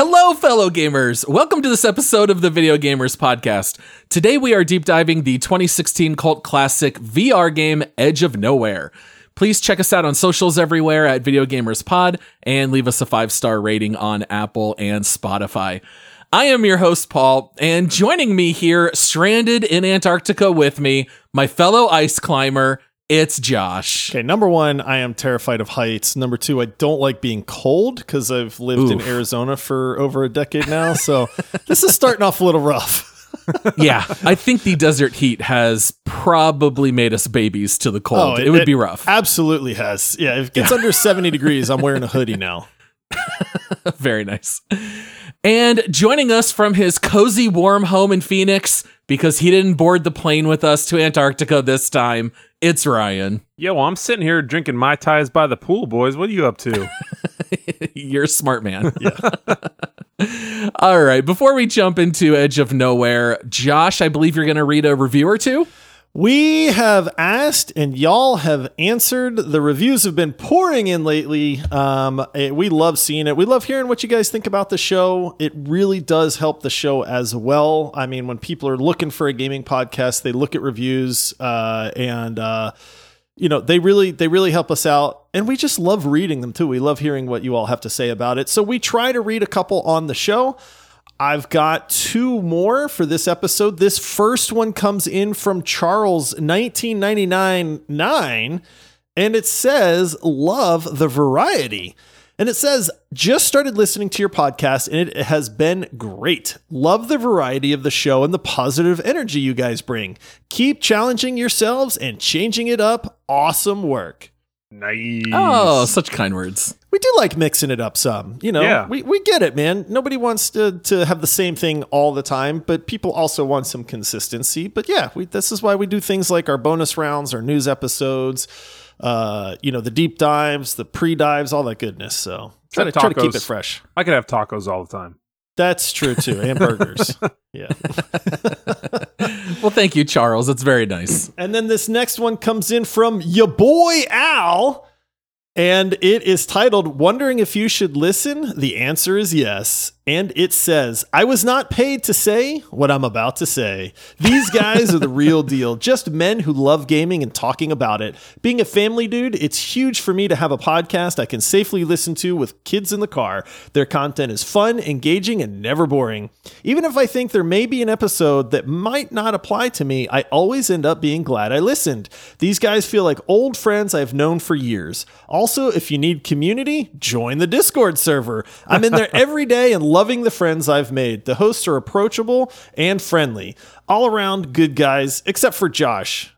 Hello, fellow gamers! Welcome to this episode of the Video Gamers Podcast. Today we are deep diving the 2016 cult classic VR game Edge of Nowhere. Please check us out on socials everywhere at Video Gamers Pod and leave us a five star rating on Apple and Spotify. I am your host, Paul, and joining me here, stranded in Antarctica with me, my fellow ice climber, it's Josh. Okay, number one, I am terrified of heights. Number two, I don't like being cold because I've lived in Arizona for over a decade now. So this is starting off a little rough. yeah, I think the desert heat has probably made us babies to the cold. Oh, it, would be rough. Absolutely has. Yeah, if it gets under 70 degrees, I'm wearing a hoodie now. Very nice. And joining us from his cozy, warm home in Phoenix, because he didn't board the plane with us to Antarctica this time, it's Ryan. Yo, I'm sitting here drinking my Tais by the pool, boys. What are you up to? You're a smart man. All right. Before we jump into Edge of Nowhere, Josh, I believe you're going to read a review or two. We have asked and y'all have answered. The reviews have been pouring in lately. Um, eh, we love seeing it. We love hearing what you guys think about the show. It really does help the show as well. I mean, when people are looking for a gaming podcast, they look at reviews uh, and uh, you know they really they really help us out and we just love reading them too we love hearing what you all have to say about it so we try to read a couple on the show I've got two more for this episode. This first one comes in from Charles 1999 9 and it says love the variety. And it says just started listening to your podcast and it has been great. Love the variety of the show and the positive energy you guys bring. Keep challenging yourselves and changing it up. Awesome work. Nice. Oh, such kind words. We do like mixing it up some. You know, Yeah. we, we get it, man. Nobody wants to, to have the same thing all the time, but people also want some consistency. But yeah, we, this is why we do things like our bonus rounds, our news episodes, uh, you know, the deep dives, the pre dives, all that goodness. So try to, Except try to keep it fresh. I could have tacos all the time. That's true too. And burgers. Yeah. Well, thank you, Charles. It's very nice. And then this next one comes in from your boy Al. And it is titled Wondering If You Should Listen? The answer is yes. And it says, I was not paid to say what I'm about to say. These guys are the real deal. Just men who love gaming and talking about it. Being a family dude, it's huge for me to have a podcast I can safely listen to with kids in the car. Their content is fun, engaging, and never boring. Even if I think there may be an episode that might not apply to me, I always end up being glad I listened. These guys feel like old friends I've known for years. Also, if you need community, join the Discord server. I'm in there every day and loving the friends I've made. The hosts are approachable and friendly. All around good guys, except for Josh.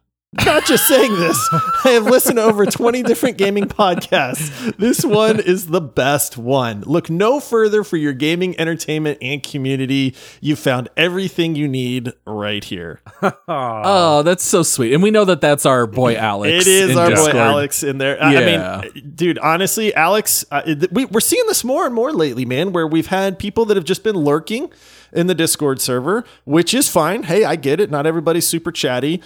Not just saying this. I have listened to over 20 different gaming podcasts. This one is the best one. Look no further for your gaming entertainment and community. You found everything you need right here. Oh, that's so sweet. And we know that that's our boy Alex. It is our Discord. boy Alex in there. I- Yeah. I mean, dude, honestly, Alex, uh, we, we're seeing this more and more lately, man, where we've had people that have just been lurking in the Discord server, which is fine. Hey, I get it. Not everybody's super chatty,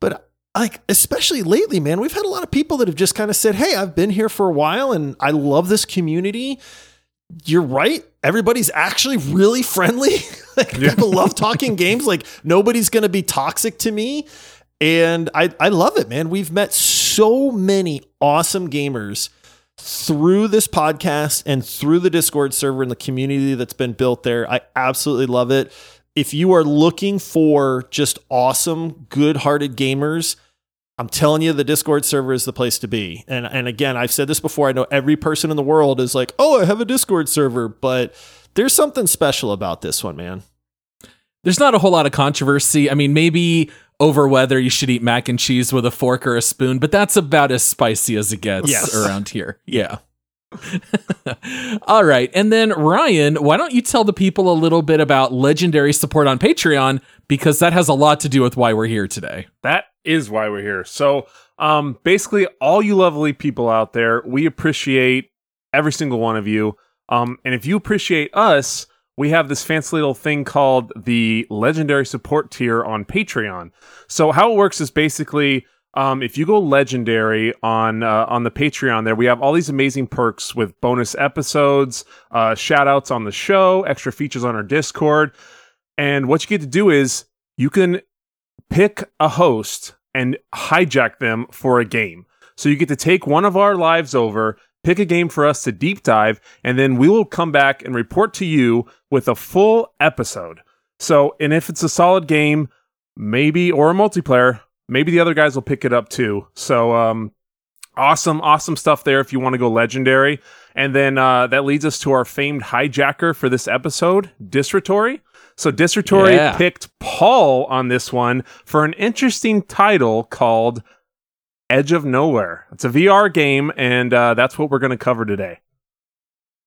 but like especially lately, man, we've had a lot of people that have just kind of said, "Hey, I've been here for a while and I love this community." You're right. Everybody's actually really friendly. like people love talking games. Like nobody's going to be toxic to me. And I, I love it, man. We've met so many awesome gamers through this podcast and through the Discord server and the community that's been built there. I absolutely love it. If you are looking for just awesome, good hearted gamers, I'm telling you, the Discord server is the place to be. And and again, I've said this before. I know every person in the world is like, "Oh, I have a Discord server," but there's something special about this one, man. There's not a whole lot of controversy. I mean, maybe over whether you should eat mac and cheese with a fork or a spoon, but that's about as spicy as it gets Yes. around here. Yeah. All right. And then Ryan, why don't you tell the people a little bit about legendary support on Patreon because that has a lot to do with why we're here today. That is why we're here. So, um, basically, all you lovely people out there, we appreciate every single one of you. Um, and if you appreciate us, we have this fancy little thing called the legendary support tier on Patreon. So, how it works is basically. Um, if you go legendary on uh, on the Patreon, there we have all these amazing perks with bonus episodes, uh, shout outs on the show, extra features on our Discord, and what you get to do is you can pick a host and hijack them for a game. So you get to take one of our lives over, pick a game for us to deep dive, and then we will come back and report to you with a full episode. So, and if it's a solid game, maybe or a multiplayer, maybe the other guys will pick it up too. So, um, awesome, awesome stuff there if you want to go legendary. And then uh, that leads us to our famed hijacker for this episode, Disratory. So Disratory Yeah. picked Paul on this one for an interesting title called Edge of Nowhere. It's a VR game, and uh, that's what we're going to cover today.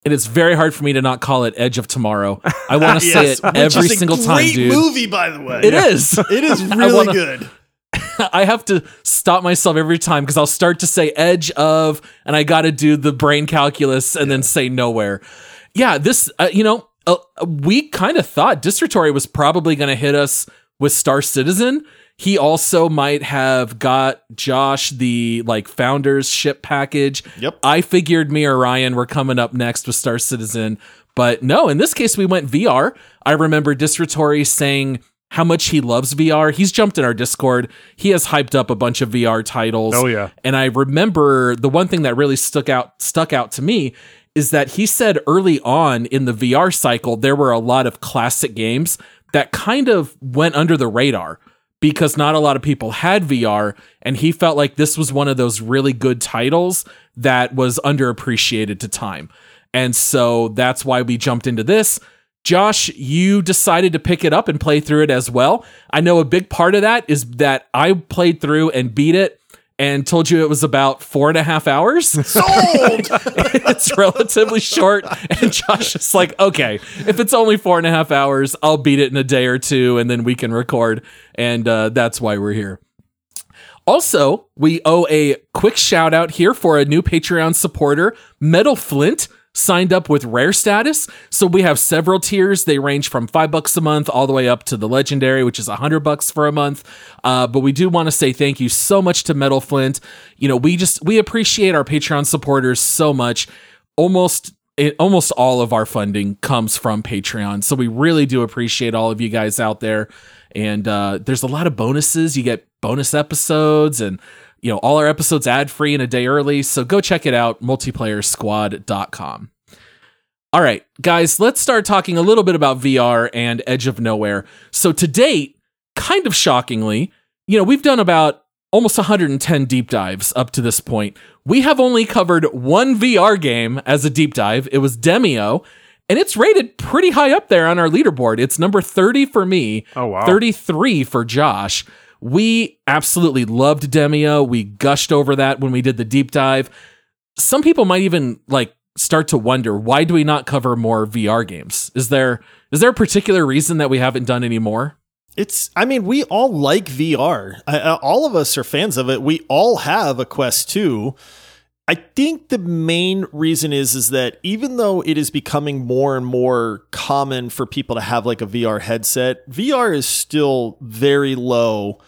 It is very hard for me to not call it Edge of Tomorrow. I want to say Yes, it which every is a single time, dude. movie, by the way. It is. It is really wanna- good. I have to stop myself every time because I'll start to say edge of, and I got to do the brain calculus and then say nowhere. Yeah, this, uh, you know, uh, we kind of thought Disratory was probably going to hit us with Star Citizen. He also might have got Josh the like founders ship package. Yep. I figured me or Ryan were coming up next with Star Citizen, but no, in this case we went VR. I remember Disratory saying how much he loves VR. He's jumped in our Discord. He has hyped up a bunch of VR titles. Oh, yeah. And I remember the one thing that really stuck out stuck out to me is that he said early on in the VR cycle there were a lot of classic games that kind of went under the radar because not a lot of people had VR and he felt like this was one of those really good titles that was underappreciated to time. And so that's why we jumped into this. Josh, you decided to pick it up and play through it as well. I know a big part of that is that I played through and beat it and told you it was about four and a half hours. Sold. it's relatively short. And Josh is like, okay, if it's only four and a half hours, I'll beat it in a day or two and then we can record. And uh, that's why we're here. Also, we owe a quick shout out here for a new Patreon supporter, Metal Flint. Signed up with rare status. So we have several tiers. They range from five bucks a month all the way up to the legendary, which is a hundred bucks for a month. Uh, but we do want to say thank you so much to Metal Flint. You know, we just we appreciate our Patreon supporters so much. Almost it, almost all of our funding comes from Patreon. So we really do appreciate all of you guys out there. And uh, there's a lot of bonuses. You get bonus episodes and you know all our episodes ad free and a day early. So go check it out, multiplayersquad.com. All right, guys, let's start talking a little bit about VR and Edge of Nowhere. So to date, kind of shockingly, you know, we've done about almost 110 deep dives up to this point. We have only covered one VR game as a deep dive. It was Demeo, and it's rated pretty high up there on our leaderboard. It's number 30 for me, Oh, wow. 33 for Josh. We absolutely loved Demeo. We gushed over that when we did the deep dive. Some people might even like start to wonder why do we not cover more VR games? Is there is there a particular reason that we haven't done any more? It's, I mean, we all like VR. I, I- all of us are fans of it. We all have a Quest 2. I think the main reason is is that even though it is becoming more and more common for people to have like a VR headset, VR is still very low uh,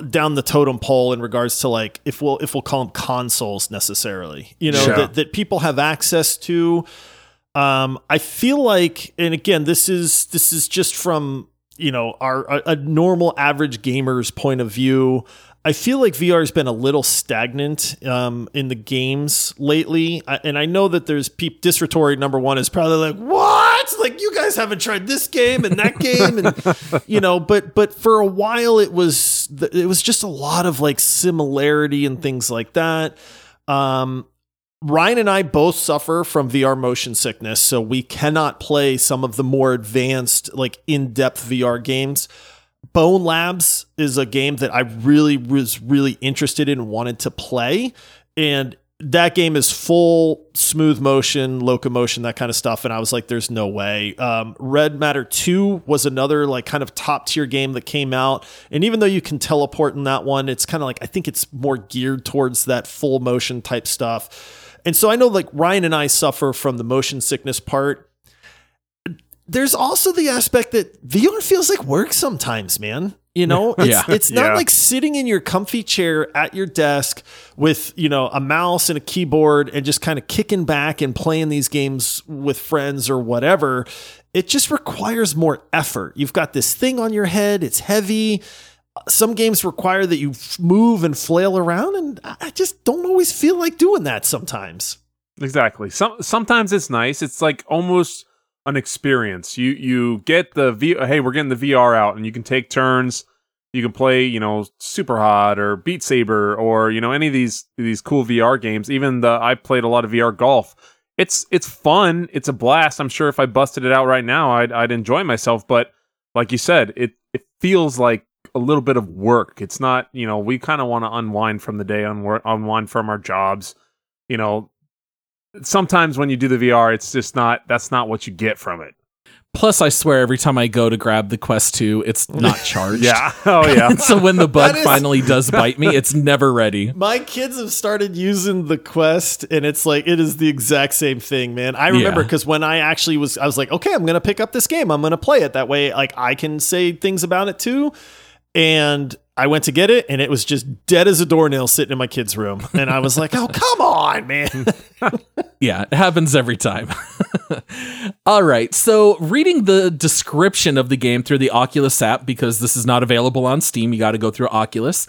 down the totem pole in regards to like if we'll if we'll call them consoles necessarily. You know Sure. that that people have access to. Um, I feel like, and again, this is this is just from you know our a, a normal average gamer's point of view. I feel like VR has been a little stagnant um, in the games lately, I, and I know that there's peop Disratory number one is probably like what, like you guys haven't tried this game and that game, and you know, but but for a while it was it was just a lot of like similarity and things like that. Um, Ryan and I both suffer from VR motion sickness, so we cannot play some of the more advanced, like in depth VR games. Bone Labs is a game that I really was really interested in wanted to play. And that game is full smooth motion, locomotion, that kind of stuff. And I was like, there's no way. Um, Red Matter 2 was another like kind of top tier game that came out. And even though you can teleport in that one, it's kind of like, I think it's more geared towards that full motion type stuff. And so I know like Ryan and I suffer from the motion sickness part. There's also the aspect that VR feels like work sometimes, man. You know, it's, Yeah. it's not Yeah. like sitting in your comfy chair at your desk with, you know, a mouse and a keyboard and just kind of kicking back and playing these games with friends or whatever. It just requires more effort. You've got this thing on your head, it's heavy. Some games require that you move and flail around, and I I just don't always feel like doing that sometimes. Exactly. Some sometimes it's nice. It's like almost an experience. You you get the V. Hey, we're getting the VR out, and you can take turns. You can play, you know, Super Hot or Beat Saber or you know any of these these cool VR games. Even the I played a lot of VR golf. It's it's fun. It's a blast. I'm sure if I busted it out right now, I'd I'd enjoy myself. But like you said, it it feels like a little bit of work. It's not, you know, we kind of want to unwind from the day, unwind from our jobs. You know, sometimes when you do the VR, it's just not that's not what you get from it. Plus, I swear, every time I go to grab the Quest 2, it's not charged. Yeah. Oh yeah. So when the bug That is- finally does bite me, it's never ready. My kids have started using the Quest, and it's like it is the exact same thing, man. I remember Yeah. because when I actually was, I was like, okay, I'm gonna pick up this game. I'm gonna play it that way. Like I can say things about it too. And I went to get it, and it was just dead as a doornail sitting in my kid's room. And I was like, oh come on, man. Yeah, it happens every time. All right. So, reading the description of the game through the Oculus app, because this is not available on Steam, you got to go through Oculus.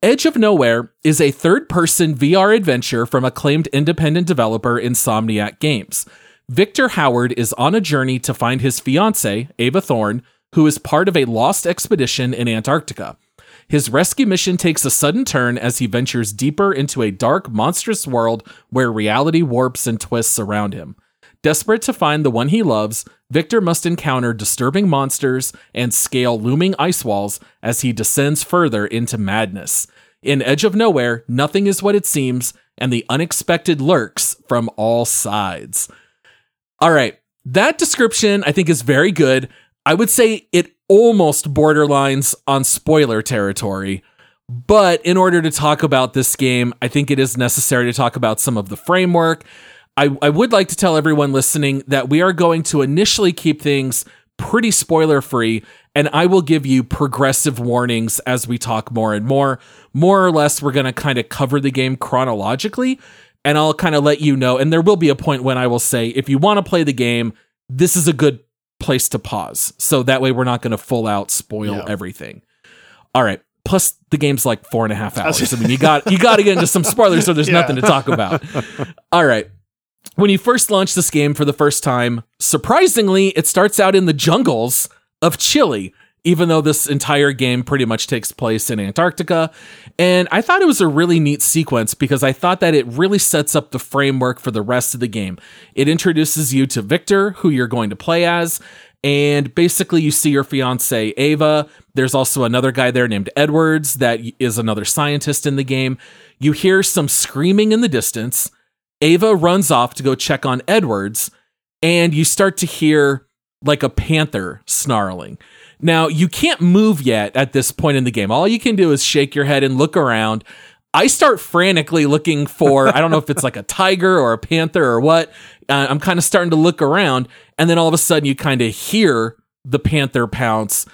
Edge of Nowhere is a third person VR adventure from acclaimed independent developer Insomniac Games. Victor Howard is on a journey to find his fiancee, Ava Thorne, who is part of a lost expedition in Antarctica. His rescue mission takes a sudden turn as he ventures deeper into a dark, monstrous world where reality warps and twists around him. Desperate to find the one he loves, Victor must encounter disturbing monsters and scale looming ice walls as he descends further into madness. In Edge of Nowhere, nothing is what it seems, and the unexpected lurks from all sides. All right, that description I think is very good. I would say it almost borderlines on spoiler territory. But in order to talk about this game, I think it is necessary to talk about some of the framework. I, I would like to tell everyone listening that we are going to initially keep things pretty spoiler free, and I will give you progressive warnings as we talk more and more. More or less, we're going to kind of cover the game chronologically, and I'll kind of let you know. And there will be a point when I will say, if you want to play the game, this is a good place to pause. So that way, we're not going to full out spoil Yeah. everything. All right. Plus, the game's like four and a half hours. I mean, you got you got to get into some spoilers, so there's Yeah. nothing to talk about. All right. When you first launch this game for the first time, surprisingly, it starts out in the jungles of Chile, even though this entire game pretty much takes place in Antarctica. And I thought it was a really neat sequence because I thought that it really sets up the framework for the rest of the game. It introduces you to Victor, who you're going to play as, and basically you see your fiance Ava. There's also another guy there named Edwards that is another scientist in the game. You hear some screaming in the distance. Ava runs off to go check on Edwards, and you start to hear like a panther snarling. Now, you can't move yet at this point in the game. All you can do is shake your head and look around. I start frantically looking for, I don't know if it's like a tiger or a panther or what. Uh, I'm kind of starting to look around, and then all of a sudden you kind of hear the panther pounce,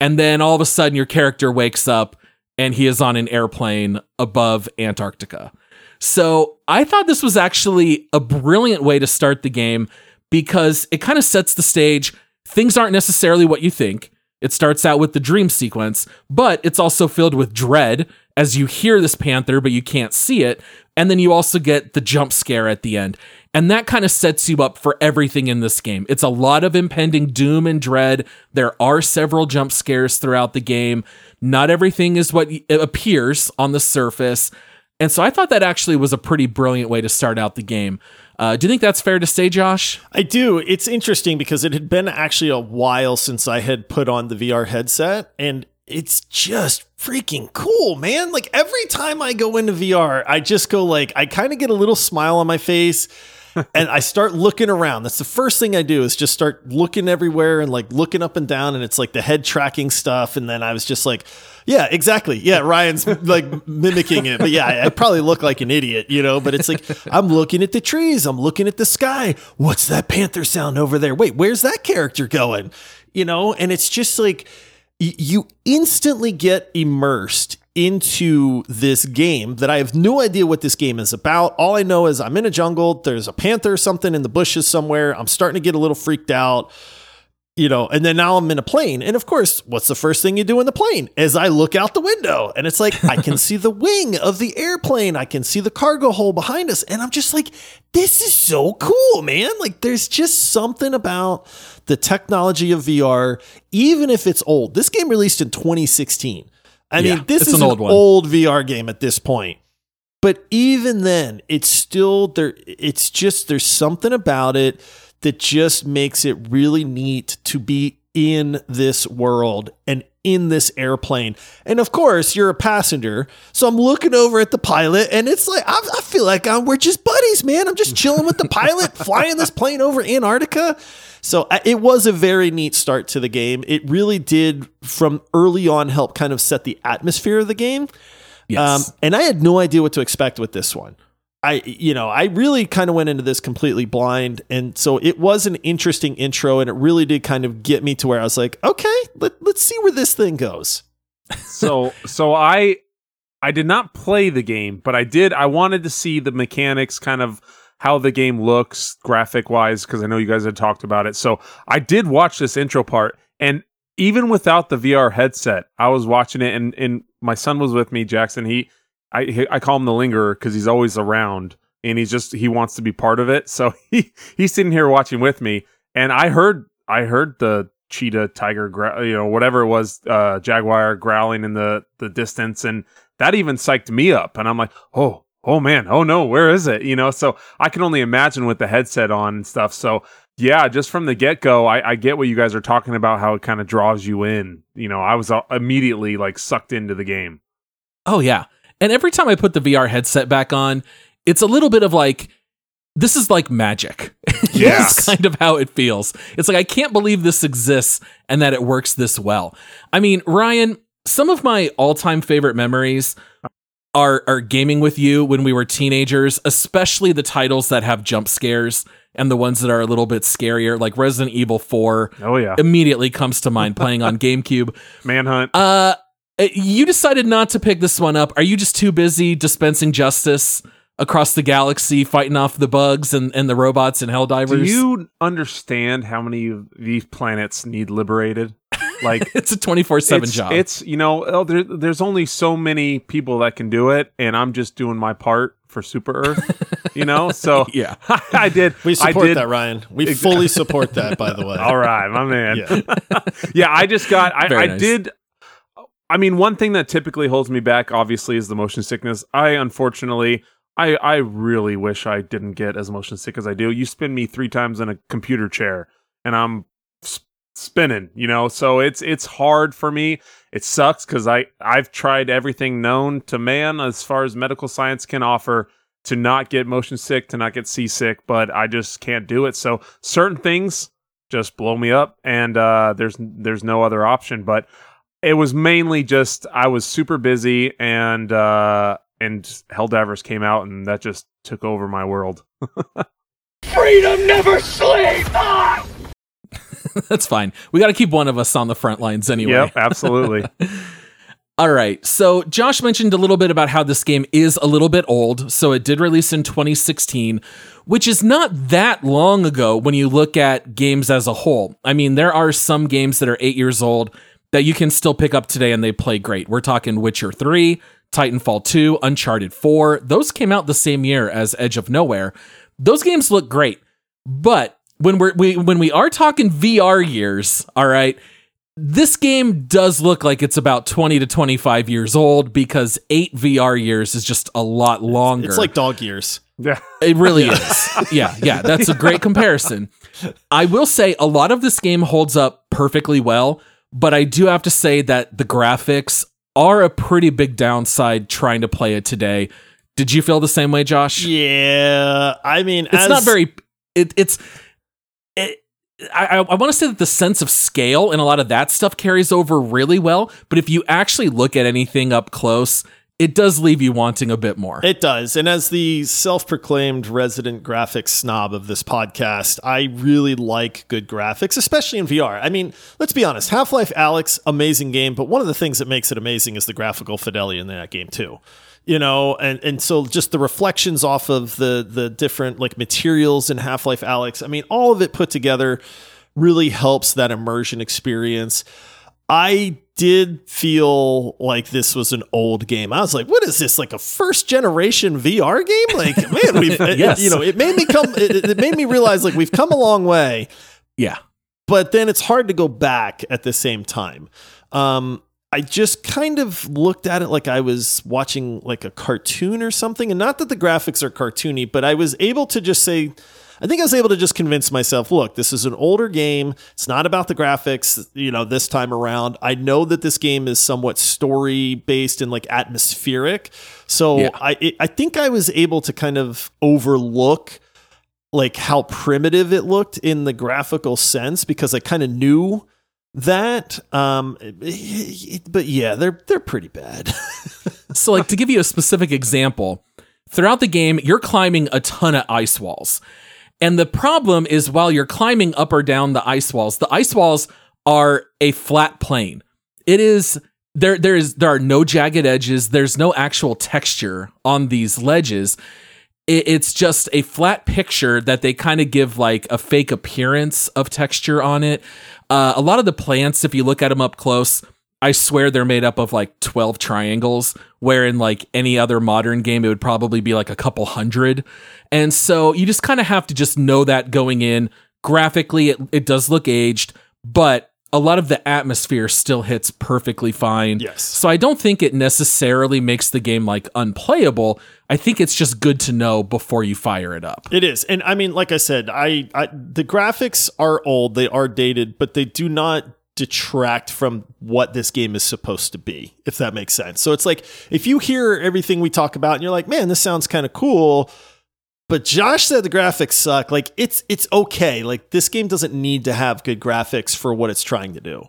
and then all of a sudden your character wakes up and he is on an airplane above Antarctica. So I thought this was actually a brilliant way to start the game because it kind of sets the stage. Things aren't necessarily what you think. It starts out with the dream sequence, but it's also filled with dread as you hear this panther, but you can't see it. And then you also get the jump scare at the end. And that kind of sets you up for everything in this game. It's a lot of impending doom and dread. There are several jump scares throughout the game. Not everything is what appears on the surface. And so I thought that actually was a pretty brilliant way to start out the game. Uh, do you think that's fair to say, Josh? I do. It's interesting because it had been actually a while since I had put on the VR headset. And it's just freaking cool, man. Like every time I go into VR, I just go like I kind of get a little smile on my face and I start looking around. That's the first thing I do is just start looking everywhere and like looking up and down and it's like the head tracking stuff and then I was just like yeah, exactly. Yeah, Ryan's like mimicking it. But yeah, I, I probably look like an idiot, you know, but it's like I'm looking at the trees, I'm looking at the sky. What's that panther sound over there? Wait, where's that character going? You know, and it's just like y- you instantly get immersed into this game that I have no idea what this game is about. All I know is I'm in a jungle, there's a panther or something in the bushes somewhere. I'm starting to get a little freaked out. You know, and then now I'm in a plane. And of course, what's the first thing you do in the plane? Is I look out the window and it's like I can see the wing of the airplane. I can see the cargo hole behind us. And I'm just like, this is so cool, man. Like there's just something about the technology of VR, even if it's old. This game released in 2016. I Yeah, mean, this is an an old old. VR game at this point. But even then, it's still there. It's just there's something about it that just makes it really neat to be in this world and in this airplane. And of course, you're a passenger, so I'm looking over at the pilot, and it's like I, I feel like I'm, we're just buddies, man. I'm just chilling with the pilot, flying this plane over Antarctica. So I- it was a very neat start to the game. It really did, from early on, help kind of set the atmosphere of the game. Yes. Um, and I had no idea what to expect with this one. I, you know, I really kind of went into this completely blind. And so it was an interesting intro and it really did kind of get me to where I was like, okay, let, let's see where this thing goes. so so I I did not play the game, but I did I wanted to see the mechanics kind of how the game looks graphic wise because I know you guys had talked about it. So I did watch this intro part and even without the VR headset, I was watching it and and my son was with me, Jackson. He I I call him the lingerer because he's always around and he's just he wants to be part of it. So he he's sitting here watching with me and I heard I heard the cheetah, tiger, gra- you know, whatever it was, uh, jaguar growling in the the distance, and that even psyched me up. And I'm like, oh, oh man, oh no, where is it? You know, so I can only imagine with the headset on and stuff. So yeah, just from the get go, I, I get what you guys are talking about, how it kind of draws you in. You know, I was immediately like sucked into the game. Oh yeah. And every time I put the VR headset back on, it's a little bit of like this is like magic. Yes. That's kind of how it feels. It's like I can't believe this exists and that it works this well. I mean, Ryan, some of my all-time favorite memories are are gaming with you when we were teenagers, especially the titles that have jump scares and the ones that are a little bit scarier, like Resident Evil 4 Oh yeah, immediately comes to mind playing on GameCube. Manhunt. Uh, Uh, you decided not to pick this one up. Are you just too busy dispensing justice across the galaxy, fighting off the bugs and, and the robots and Helldivers? Do you understand how many of these planets need liberated? Like it's a 24 7 job. It's you know oh, there, there's only so many people that can do it, and I'm just doing my part for Super Earth. you know, so yeah. I did. We I support did, that, Ryan. We fully support that, by the way. All right, my man. Yeah. Yeah, I just got. I, Very I nice. did. I mean, one thing that typically holds me back, obviously, is the motion sickness. I unfortunately. I, I really wish I didn't get as motion sick as I do. You spin me three times in a computer chair, and I'm s- spinning. You know, so it's it's hard for me. It sucks because I I've tried everything known to man as far as medical science can offer to not get motion sick, to not get seasick, but I just can't do it. So certain things just blow me up, and uh, there's there's no other option. But it was mainly just I was super busy, and uh, and Helldivers came out, and that just took over my world. Freedom never sleeps. Ah! That's fine. We got to keep one of us on the front lines anyway. Yep, absolutely. All right. So Josh mentioned a little bit about how this game is a little bit old. So it did release in 2016, which is not that long ago when you look at games as a whole. I mean, there are some games that are eight years old that you can still pick up today and they play great. We're talking Witcher 3, Titanfall 2, Uncharted 4. Those came out the same year as Edge of Nowhere. Those games look great. But when we're we when we are talking VR years, all right, this game does look like it's about 20 to 25 years old because 8 VR years is just a lot longer. It's like dog years. yeah, It really is. Yeah, yeah, that's a great comparison. I will say a lot of this game holds up perfectly well, but I do have to say that the graphics are a pretty big downside trying to play it today. Did you feel the same way, Josh? Yeah, I mean, it's as- not very. It, it's. It, I, I want to say that the sense of scale and a lot of that stuff carries over really well. But if you actually look at anything up close, it does leave you wanting a bit more. It does. And as the self proclaimed resident graphics snob of this podcast, I really like good graphics, especially in VR. I mean, let's be honest Half Life Alyx, amazing game, but one of the things that makes it amazing is the graphical fidelity in that game, too. You know, and, and so just the reflections off of the the different like materials in Half Life Alyx, I mean, all of it put together really helps that immersion experience. I did feel like this was an old game. I was like, what is this? Like a first generation VR game? Like, man, we've, Yes. it, you know, it made me come, it, it made me realize like we've come a long way, yeah. but then it's hard to go back at the same time. Um, I just kind of looked at it like I was watching like a cartoon or something. And not that the graphics are cartoony, but I was able to just say, I think I was able to just convince myself, look, this is an older game. It's not about the graphics, you know, this time around. I know that this game is somewhat story based and like atmospheric. So Yeah. I it, I think I was able to kind of overlook like how primitive it looked in the graphical sense because I kind of knew that um but yeah they're they're pretty bad So, like, to give you a specific example, throughout the game, you're climbing a ton of ice walls. And the problem is while you're climbing up or down the ice walls, the ice walls are a flat plane. It is there there is there are no jagged edges, there's no actual texture on these ledges. It, it's just a flat picture that they kind of give like a fake appearance of texture on it. Uh, a lot of the plants, if you look at them up close, I swear they're made up of like 12 triangles, where in like any other modern game, it would probably be like a couple hundred. And so you just kind of have to just know that going in. Graphically, it, it does look aged, but a lot of the atmosphere still hits perfectly fine. Yes. So I don't think it necessarily makes the game like unplayable. I think it's just good to know before you fire it up. it is and i mean like i said I, I the graphics are old they are dated but they do not detract from what this game is supposed to be if that makes sense so it's like if you hear everything we talk about and you're like man this sounds kind of cool but Josh said the graphics suck. Like it's it's okay. Like this game doesn't need to have good graphics for what it's trying to do.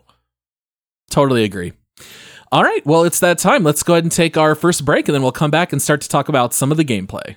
Totally agree. All right, well, it's that time. Let's go ahead and take our first break, and then we'll come back and start to talk about some of the gameplay.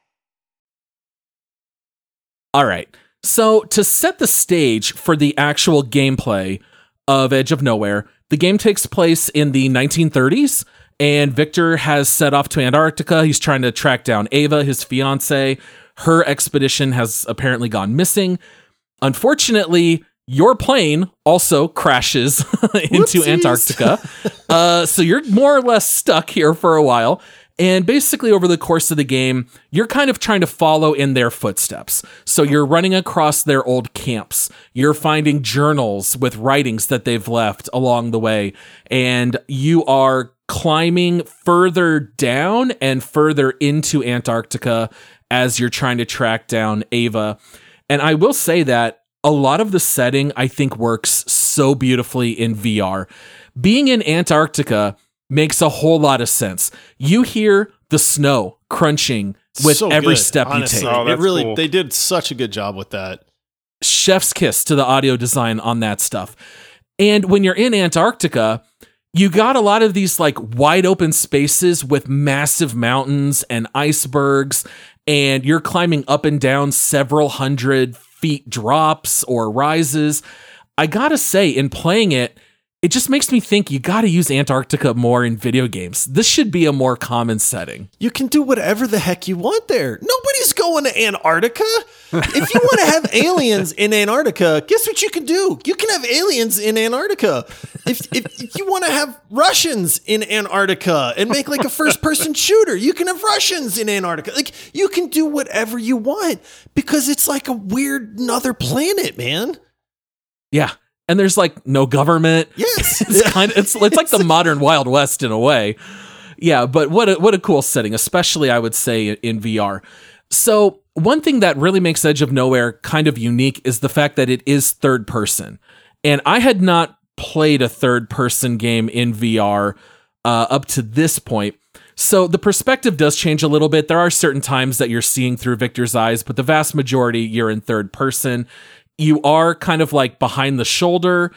All right. So, to set the stage for the actual gameplay of Edge of Nowhere, the game takes place in the 1930s, and Victor has set off to Antarctica. He's trying to track down Ava, his fiance. Her expedition has apparently gone missing. Unfortunately, your plane also crashes into. Antarctica. uh, so you're more or less stuck here for a while. And basically, over the course of the game, you're kind of trying to follow in their footsteps. So you're running across their old camps. You're finding journals with writings that they've left along the way. And you are climbing further down and further into Antarctica as you're trying to track down Ava. And I will say that a lot of the setting I think works so beautifully in VR. Being in Antarctica makes a whole lot of sense. You hear the snow crunching with So every good, step honestly. you take. Oh, it really cool. they did such a good job with that. Chef's kiss to the audio design on that stuff. And when you're in Antarctica, you got a lot of these like wide open spaces with massive mountains and icebergs, and you're climbing up and down several hundred feet drops or rises. I gotta say, in playing it, it just makes me think you got to use Antarctica more in video games. This should be a more common setting. You can do whatever the heck you want there. Nobody's going to Antarctica. if you want to have aliens in Antarctica, guess what you can do? You can have aliens in Antarctica. If, if, if you want to have Russians in Antarctica and make like a first person shooter, you can have Russians in Antarctica. Like you can do whatever you want because it's like a weird another planet, man. Yeah and there's like no government. Yes, it's kind of it's it's like the modern Wild West in a way. Yeah, but what a what a cool setting, especially I would say in VR. So one thing that really makes Edge of Nowhere kind of unique is the fact that it is third person, and I had not played a third person game in VR uh, up to this point. So the perspective does change a little bit. There are certain times that you're seeing through Victor's eyes, but the vast majority you're in third person you are kind of like behind the shoulder.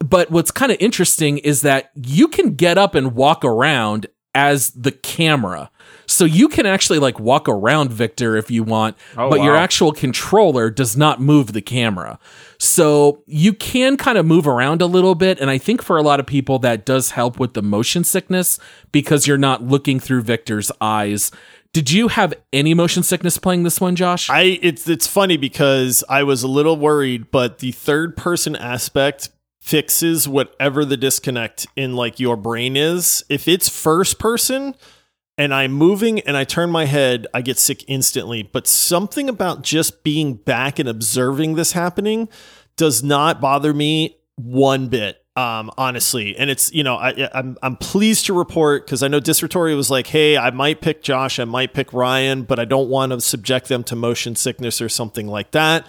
But what's kind of interesting is that you can get up and walk around as the camera. So you can actually like walk around Victor if you want, oh, but wow. your actual controller does not move the camera. So you can kind of move around a little bit. And I think for a lot of people, that does help with the motion sickness because you're not looking through Victor's eyes did you have any motion sickness playing this one, Josh? I it's it's funny because I was a little worried, but the third person aspect fixes whatever the disconnect in like your brain is. If it's first person and I'm moving and I turn my head, I get sick instantly. But something about just being back and observing this happening does not bother me one bit um, honestly. And it's you know I, am I'm, I'm pleased to report because I know Disratory was like, hey, I might pick Josh, I might pick Ryan, but I don't want to subject them to motion sickness or something like that.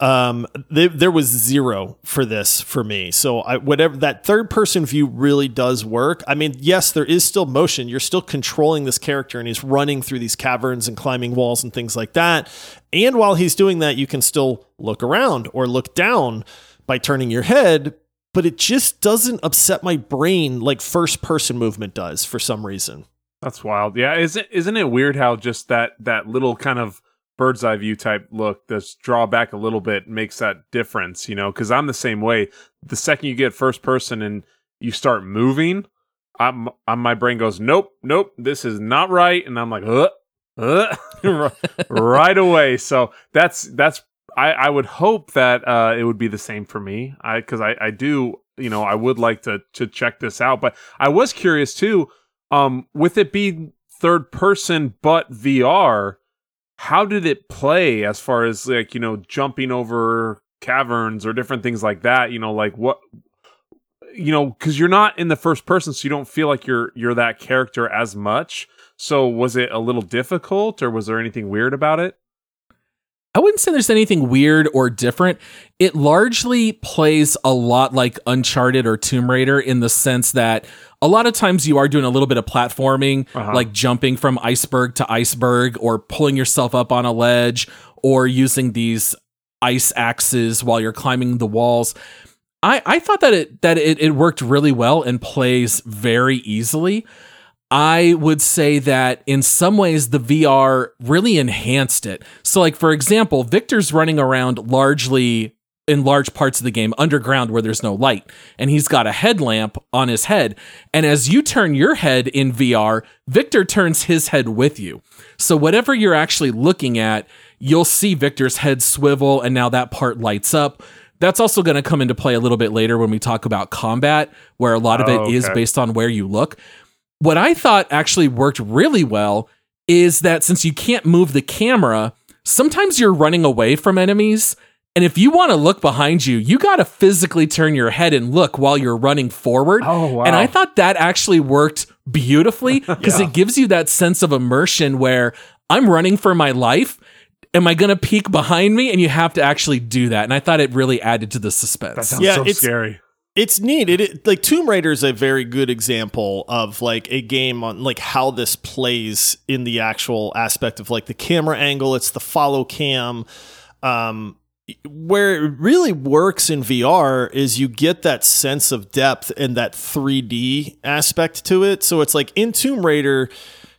Um, they, there was zero for this for me. So I, whatever that third person view really does work. I mean, yes, there is still motion. You're still controlling this character and he's running through these caverns and climbing walls and things like that. And while he's doing that, you can still look around or look down by turning your head but it just doesn't upset my brain like first person movement does for some reason. That's wild. Yeah, isn't isn't it weird how just that that little kind of bird's eye view type look, this draw back a little bit makes that difference, you know, cuz I'm the same way. The second you get first person and you start moving, I'm, I'm my brain goes, "Nope, nope, this is not right." And I'm like, "Uh, uh, right away. So that's that's I, I would hope that uh, it would be the same for me. I because I, I do you know I would like to to check this out, but I was curious too. Um, with it being third person but VR, how did it play as far as like you know jumping over caverns or different things like that? You know, like what you know because you're not in the first person, so you don't feel like you're you're that character as much. So was it a little difficult, or was there anything weird about it? I wouldn't say there's anything weird or different. It largely plays a lot like Uncharted or Tomb Raider in the sense that a lot of times you are doing a little bit of platforming, uh-huh. like jumping from iceberg to iceberg or pulling yourself up on a ledge or using these ice axes while you're climbing the walls. I, I thought that it that it, it worked really well and plays very easily. I would say that in some ways the VR really enhanced it. So, like, for example, Victor's running around largely in large parts of the game underground where there's no light, and he's got a headlamp on his head. And as you turn your head in VR, Victor turns his head with you. So, whatever you're actually looking at, you'll see Victor's head swivel, and now that part lights up. That's also going to come into play a little bit later when we talk about combat, where a lot of it oh, okay. is based on where you look. What I thought actually worked really well is that since you can't move the camera, sometimes you're running away from enemies. And if you want to look behind you, you got to physically turn your head and look while you're running forward. Oh, wow. And I thought that actually worked beautifully because yeah. it gives you that sense of immersion where I'm running for my life. Am I going to peek behind me? And you have to actually do that. And I thought it really added to the suspense. That sounds yeah, so scary it's neat. It, it, like Tomb Raider is a very good example of like a game on like how this plays in the actual aspect of like the camera angle. It's the follow cam. Um, where it really works in VR is you get that sense of depth and that 3D aspect to it. So it's like in Tomb Raider,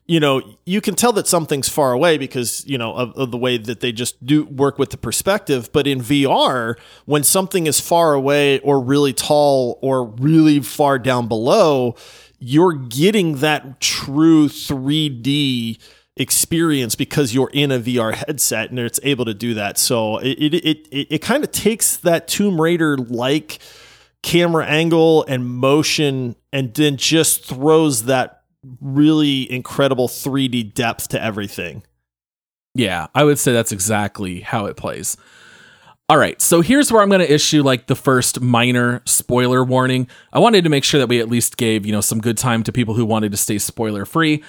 you know, you can tell that something's far away because, you know, of, of, the way that they just do work with the perspective. But in VR, when something is far away or really tall or really far down below, you're getting that true 3D experience because you're in a VR headset and it's able to do that. So it it it, it, kind of takes that Tomb Raider like camera angle and motion and then just throws that really incredible 3D depth to everything. Yeah, I would say that's exactly how it plays. All right, so here's where I'm going to issue like the first minor spoiler warning. I wanted to make sure that we at least gave, you know, some good time to people who wanted to stay spoiler free.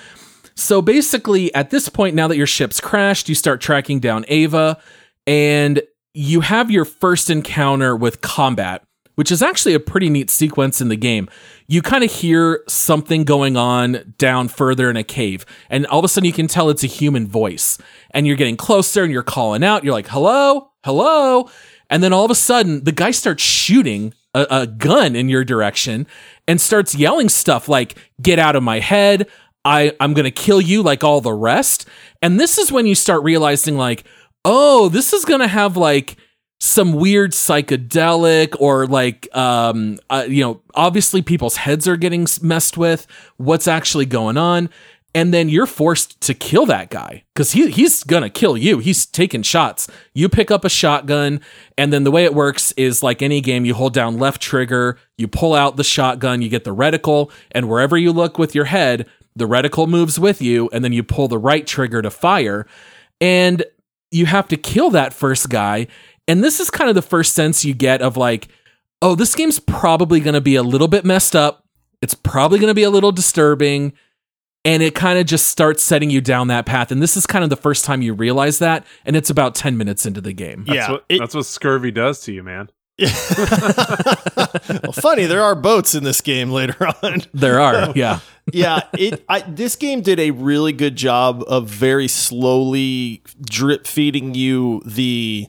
So basically, at this point, now that your ship's crashed, you start tracking down Ava, and you have your first encounter with combat, which is actually a pretty neat sequence in the game. You kind of hear something going on down further in a cave, and all of a sudden you can tell it's a human voice, and you're getting closer and you're calling out. You're like, hello, hello. And then all of a sudden, the guy starts shooting a, a gun in your direction and starts yelling stuff like, get out of my head. I, I'm going to kill you like all the rest. And this is when you start realizing, like, oh, this is going to have like some weird psychedelic or like, um, uh, you know, obviously people's heads are getting messed with. What's actually going on? And then you're forced to kill that guy because he, he's going to kill you. He's taking shots. You pick up a shotgun. And then the way it works is like any game, you hold down left trigger, you pull out the shotgun, you get the reticle, and wherever you look with your head, the reticle moves with you, and then you pull the right trigger to fire. And you have to kill that first guy. And this is kind of the first sense you get of like, oh, this game's probably going to be a little bit messed up. It's probably going to be a little disturbing. And it kind of just starts setting you down that path. And this is kind of the first time you realize that. And it's about 10 minutes into the game. That's Yeah, what, it- that's what scurvy does to you, man. well, funny, there are boats in this game later on. There are, yeah. yeah, it. I, this game did a really good job of very slowly drip feeding you the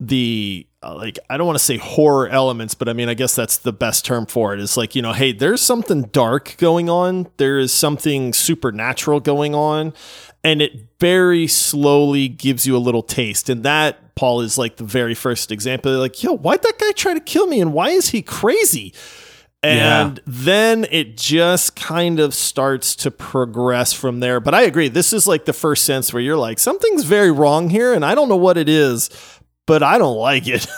the uh, like I don't want to say horror elements, but I mean I guess that's the best term for it. Is like you know, hey, there's something dark going on. There is something supernatural going on, and it very slowly gives you a little taste. And that Paul is like the very first example. Like, yo, why'd that guy try to kill me, and why is he crazy? And then it just kind of starts to progress from there. But I agree. This is like the first sense where you're like, something's very wrong here, and I don't know what it is, but I don't like it.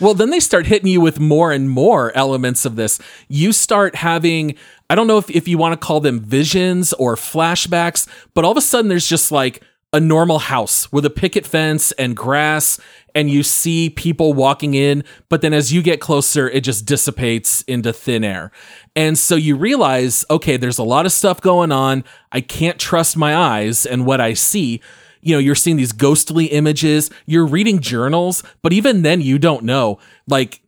Well, then they start hitting you with more and more elements of this. You start having, I don't know if, if you want to call them visions or flashbacks, but all of a sudden there's just like a normal house with a picket fence and grass, and you see people walking in, but then as you get closer, it just dissipates into thin air. And so you realize, okay, there's a lot of stuff going on. I can't trust my eyes and what I see you know, you're seeing these ghostly images, you're reading journals, but even then you don't know. Like,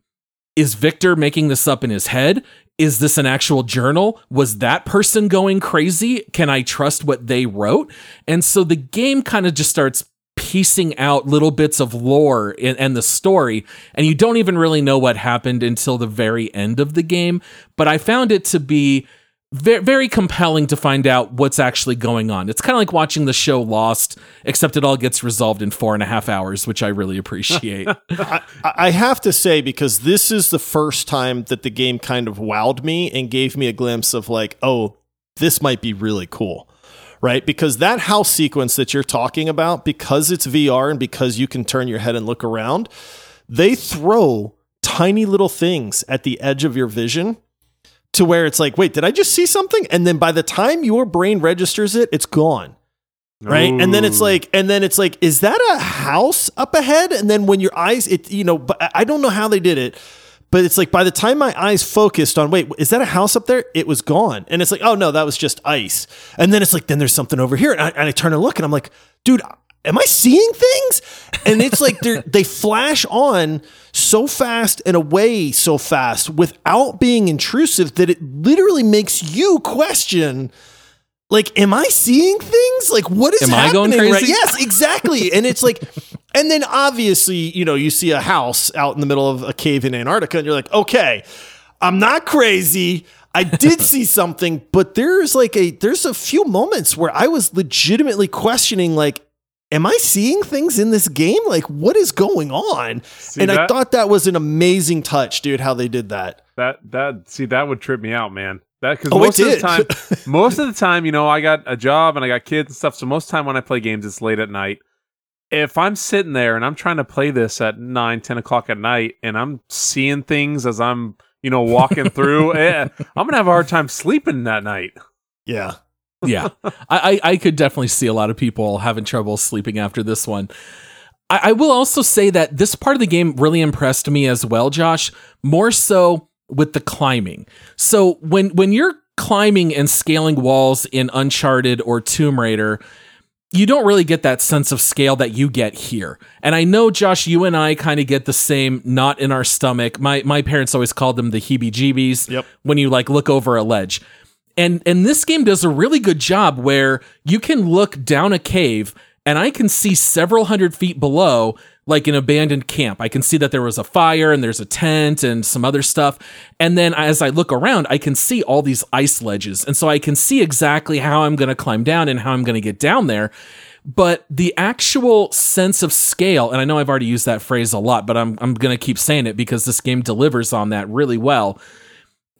is Victor making this up in his head? Is this an actual journal? Was that person going crazy? Can I trust what they wrote? And so the game kind of just starts piecing out little bits of lore and, and the story, and you don't even really know what happened until the very end of the game. But I found it to be very, very compelling to find out what's actually going on. It's kind of like watching the show Lost, except it all gets resolved in four and a half hours, which I really appreciate. I, I have to say, because this is the first time that the game kind of wowed me and gave me a glimpse of like, oh, this might be really cool. Right? Because that house sequence that you're talking about, because it's VR and because you can turn your head and look around, they throw tiny little things at the edge of your vision to where it's like, wait, did I just see something? And then by the time your brain registers it, it's gone. Right. And then it's like, and then it's like, is that a house up ahead? And then when your eyes, it, you know, but I don't know how they did it, but it's like by the time my eyes focused on, wait, is that a house up there? It was gone. And it's like, oh no, that was just ice. And then it's like, then there's something over here. And I, and I turn and look and I'm like, dude, am I seeing things? And it's like they they flash on so fast and away so fast without being intrusive that it literally makes you question like am i seeing things? Like what is Am I going happening? Right. yes exactly. And it's like And then obviously, you know, you see a house out in the middle of a cave in Antarctica and you're like, okay, I'm not crazy. I did see something, but there's like a there's a few moments where I was legitimately questioning like am I seeing things in this game? Like what is going on? See, and I thought that was an amazing touch, dude, how they did that. That that see that would trip me out, man. That because Oh, most of the time, most of the time, you know, I got a job and I got kids and stuff. So most of the time when I play games, it's late at night. If I'm sitting there and I'm trying to play this at nine, ten o'clock at night, and I'm seeing things as I'm, you know, walking through, eh, I'm gonna have a hard time sleeping that night. Yeah. Yeah, I, I I could definitely see a lot of people having trouble sleeping after this one. I, I will also say that this part of the game really impressed me as well, Josh. More so with the climbing. So when when you're climbing and scaling walls in Uncharted or Tomb Raider, you don't really get that sense of scale that you get here. And I know, Josh, you and I kind of get the same knot in our stomach. My my parents always called them the heebie-jeebies Yep. when you like look over a ledge. And and this game does a really good job where you can look down a cave and I can see several hundred feet below like an abandoned camp. I can see that there was a fire and there's a tent and some other stuff. And then as I look around, I can see all these ice ledges. And so I can see exactly how I'm going to climb down and how I'm going to get down there. But the actual sense of scale, and I know I've already used that phrase a lot, but I'm, I'm going to keep saying it because this game delivers on that really well.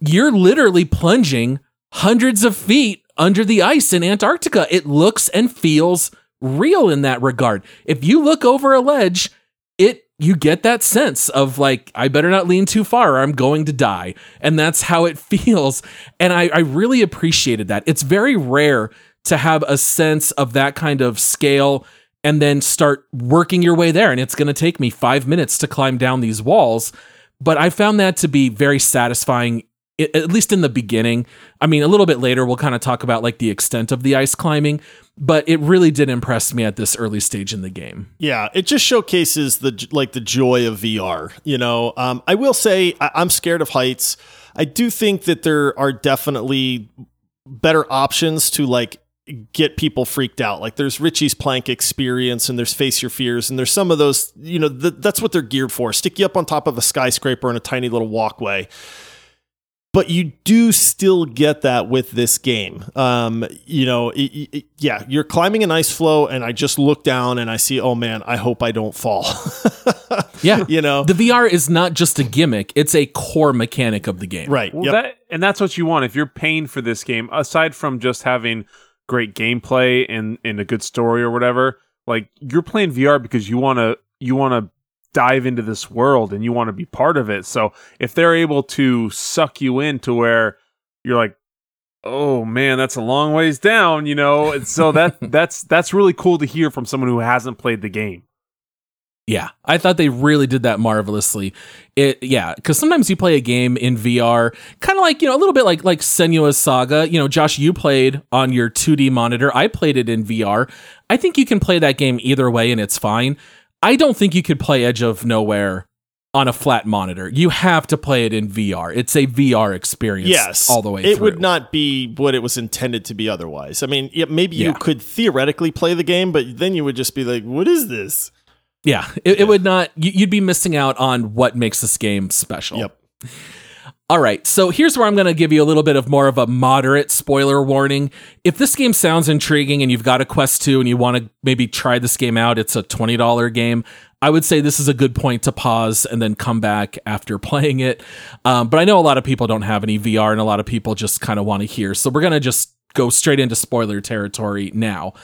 You're literally plunging hundreds of feet under the ice in Antarctica. It looks and feels real in that regard. If you look over a ledge, it you get that sense of like I better not lean too far or I'm going to die. And that's how it feels. And I, I really appreciated that. It's very rare to have a sense of that kind of scale and then start working your way there. And it's going to take me five minutes to climb down these walls. But I found that to be very satisfying i- at least in the beginning. I mean, a little bit later, we'll kind of talk about like the extent of the ice climbing, but it really did impress me at this early stage in the game. Yeah, it just showcases the like the joy of VR. You know, um, I will say I, I'm scared of heights. I do think that there are definitely better options to like get people freaked out. Like there's Richie's Plank experience and there's Face Your Fears and there's some of those. You know, th- that's what they're geared for. Stick you up on top of a skyscraper in a tiny little walkway. But you do still get that with this game. Um, you know, it- it- yeah, you're climbing an ice floe, and I just look down and I see, oh man, I hope I don't fall. Yeah. you know, The VR is not just a gimmick, it's a core mechanic of the game. right? Well, yep. that and that's what you want if you're paying for this game. Aside from just having great gameplay and and a good story or whatever, like you're playing VR because you want to you want to dive into this world and you want to be part of it. So if they're able to suck you into where you're like, oh man, that's a long ways down, you know, and so that that's that's really cool to hear from someone who hasn't played the game. Yeah, I thought they really did that marvelously. It yeah, because sometimes you play a game in VR, kind of like you know a little bit like like Senua's Saga. You know, Josh, you played on your 2D monitor. I played it in VR. I think you can play that game either way, and it's fine. I don't think you could play Edge of Nowhere on a flat monitor. You have to play it in VR. It's a VR experience. yes, all the way. Through. It through. would not be what it was intended to be otherwise. I mean, yeah, maybe you Yeah. could theoretically play the game, but then you would just be like, what is this? Yeah, it, it would not. You'd be missing out on what makes this game special. Yep. All right, so here's where I'm going to give you a little bit of more of a moderate spoiler warning. If this game sounds intriguing and you've got a Quest 2 and you want to maybe try this game out, it's a $20 game. I would say this is a good point to pause and then come back after playing it. Um, but I know a lot of people don't have any VR and a lot of people just kind of want to hear. So we're going to just go straight into spoiler territory now.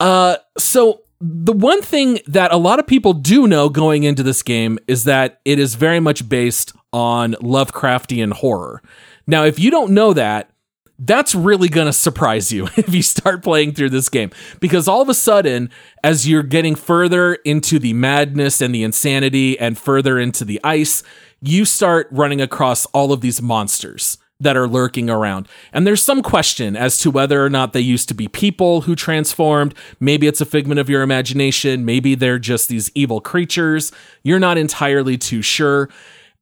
Uh, so the one thing that a lot of people do know going into this game is that it is very much based on Lovecraftian horror. Now, if you don't know that, that's really going to surprise you if you start playing through this game because all of a sudden as you're getting further into the madness and the insanity and further into the ice you start running across all of these monsters that are lurking around. And there's some question as to whether or not they used to be people who transformed. Maybe it's a figment of your imagination. Maybe they're just these evil creatures. You're not entirely too sure.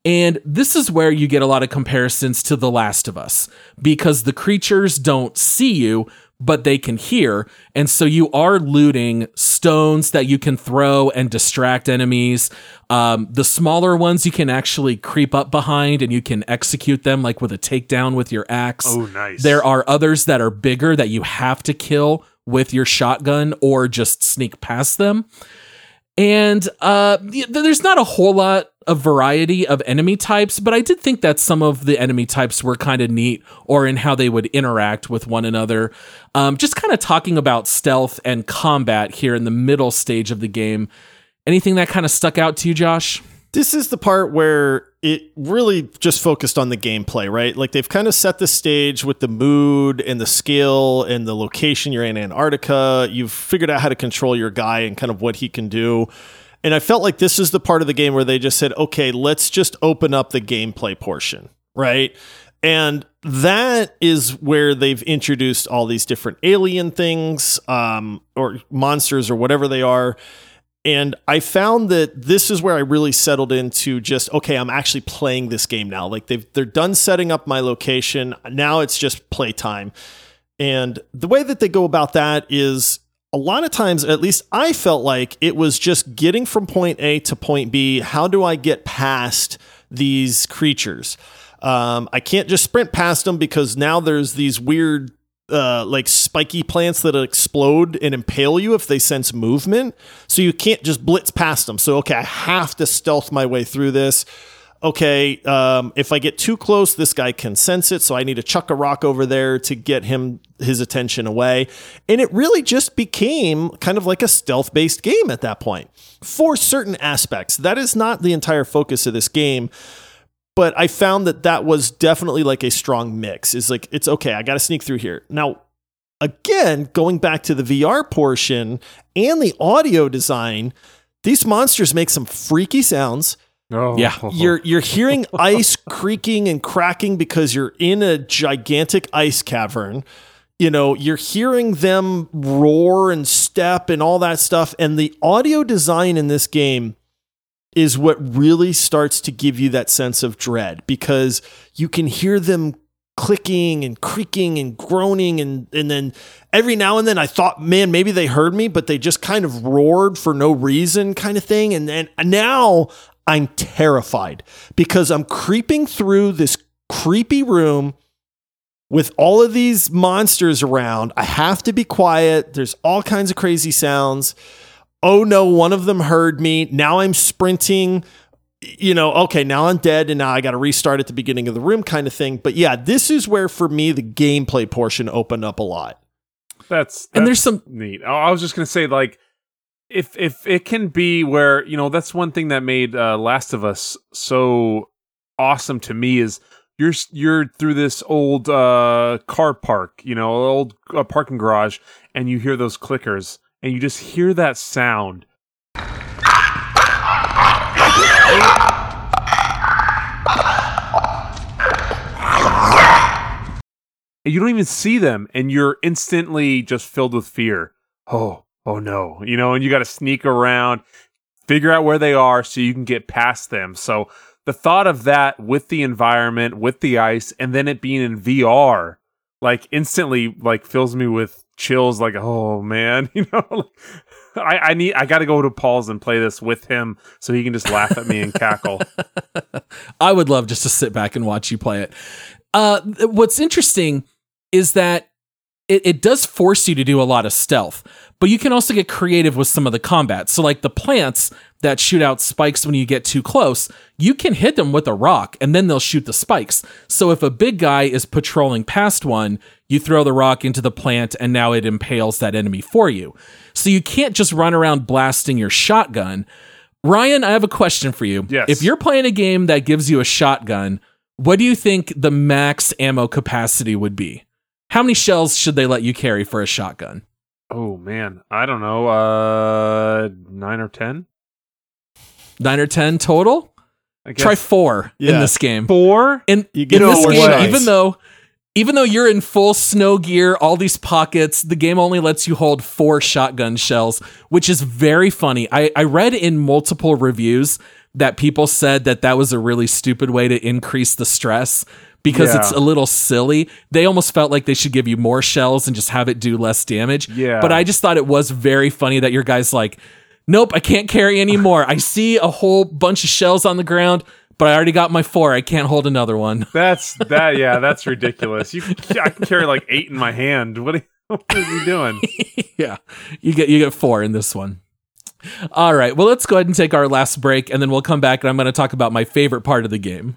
And this is where you get a lot of comparisons to The Last of Us because the creatures don't see you, but they can hear. And so you are looting stones that you can throw and distract enemies. Um, the smaller ones you can actually creep up behind and you can execute them like with a takedown with your axe. Oh, nice. There are others that are bigger that you have to kill with your shotgun or just sneak past them. And uh, there's not a whole lot of variety of enemy types, but I did think that some of the enemy types were kind of neat or in how they would interact with one another. Um, just kind of talking about stealth and combat here in the middle stage of the game. Anything that kind of stuck out to you, Josh? This is the part where it really just focused on the gameplay, right? Like they've kind of set the stage with the mood and the skill and the location. You're in Antarctica. You've figured out how to control your guy and kind of what he can do. And I felt like this is the part of the game where they just said, okay, let's just open up the gameplay portion, right? And that is where they've introduced all these different alien things um, or monsters or whatever they are. And I found that this is where I really settled into just okay, I'm actually playing this game now. Like they've they're done setting up my location. Now it's just playtime. And the way that they go about that is a lot of times, at least I felt like it was just getting from point A to point B. How do I get past these creatures? Um, I can't just sprint past them because now there's these weird uh, like spiky plants that explode and impale you if they sense movement. So you can't just blitz past them. So, okay, I have to stealth my way through this. Okay, um, if I get too close, this guy can sense it. So I need to chuck a rock over there to get him his attention away. And it really just became kind of like a stealth based game at that point for certain aspects. That is not the entire focus of this game but I found that that was definitely like a strong mix. Is like it's okay, I got to sneak through here. Now, again, going back to the VR portion and the audio design, these monsters make some freaky sounds. Oh. Yeah. You're you're hearing ice creaking and cracking because you're in a gigantic ice cavern. You know, you're hearing them roar and step and all that stuff and the audio design in this game is what really starts to give you that sense of dread because you can hear them clicking and creaking and groaning and and then every now and then I thought man maybe they heard me but they just kind of roared for no reason kind of thing and then now I'm terrified because I'm creeping through this creepy room with all of these monsters around I have to be quiet there's all kinds of crazy sounds oh no, one of them heard me. Now I'm sprinting. You know, okay, now I'm dead and now I got to restart at the beginning of the room kind of thing. But yeah, this is where for me the gameplay portion opened up a lot. That's, that's And there's some- neat. Oh, I was just gonna say like if if it can be where you know that's one thing that made uh, Last of Us so awesome to me is you're you're through this old uh, car park, you know, old uh, parking garage, and you hear those clickers, and you just hear that sound. And you don't even see them, and you're instantly just filled with fear. Oh, oh no, you know, and you got to sneak around, figure out where they are so you can get past them. So the thought of that with the environment, with the ice, and then it being in VR, like instantly, like fills me with chills. Like, oh man, you know, I, I need, I got to go to Paul's and play this with him so he can just laugh at me and cackle. I would love just to sit back and watch you play it. Uh, what's interesting is that it, it does force you to do a lot of stealth, but you can also get creative with some of the combat. So, like the plants that shoot out spikes when you get too close, you can hit them with a rock and then they'll shoot the spikes. So, if a big guy is patrolling past one, you throw the rock into the plant and now it impales that enemy for you. So, you can't just run around blasting your shotgun. Ryan, I have a question for you. Yes. If you're playing a game that gives you a shotgun, what do you think the max ammo capacity would be? How many shells should they let you carry for a shotgun? Oh man, I don't know, uh, nine or ten. Nine or 10 total? Try four in this game. four. In, You in this game, even though even though you're in full snow gear, all these pockets, the game only lets you hold four shotgun shells, which is very funny. I, I read in multiple reviews that people said that that was a really stupid way to increase the stress because Yeah. it's a little silly. They almost felt like they should give you more shells and just have it do less damage. Yeah. But I just thought it was very funny that your guy's like, nope, I can't carry anymore. I see a whole bunch of shells on the ground, but I already got my four. I can't hold another one. That's that. Yeah, that's ridiculous. You, I can carry like eight in my hand. What are, what are you doing? yeah, you get you get four in this one. All right, well, let's go ahead and take our last break, and then we'll come back, and I'm going to talk about my favorite part of the game.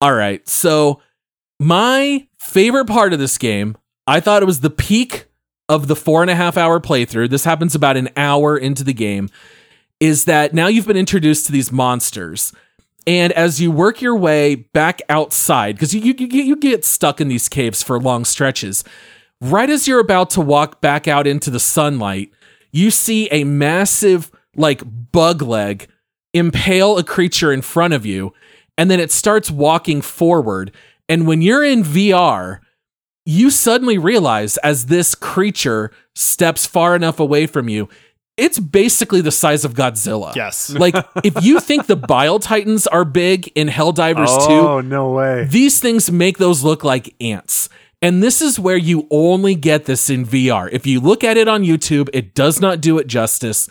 All right, so my favorite part of this game, I thought it was the peak of the four and a half hour playthrough. This happens about an hour into the game. Is that now you've been introduced to these monsters. And as you work your way back outside, because you, you, you get stuck in these caves for long stretches, right as you're about to walk back out into the sunlight, you see a massive, like, bug leg impale a creature in front of you, and then it starts walking forward. And when you're in VR, you suddenly realize as this creature steps far enough away from you, it's basically the size of Godzilla. Yes. Like, if you think the Bile Titans are big in Helldivers 2, Oh no way! these things make those look like ants. And this is where you only get this in VR. If you look at it on YouTube, it does not do it justice.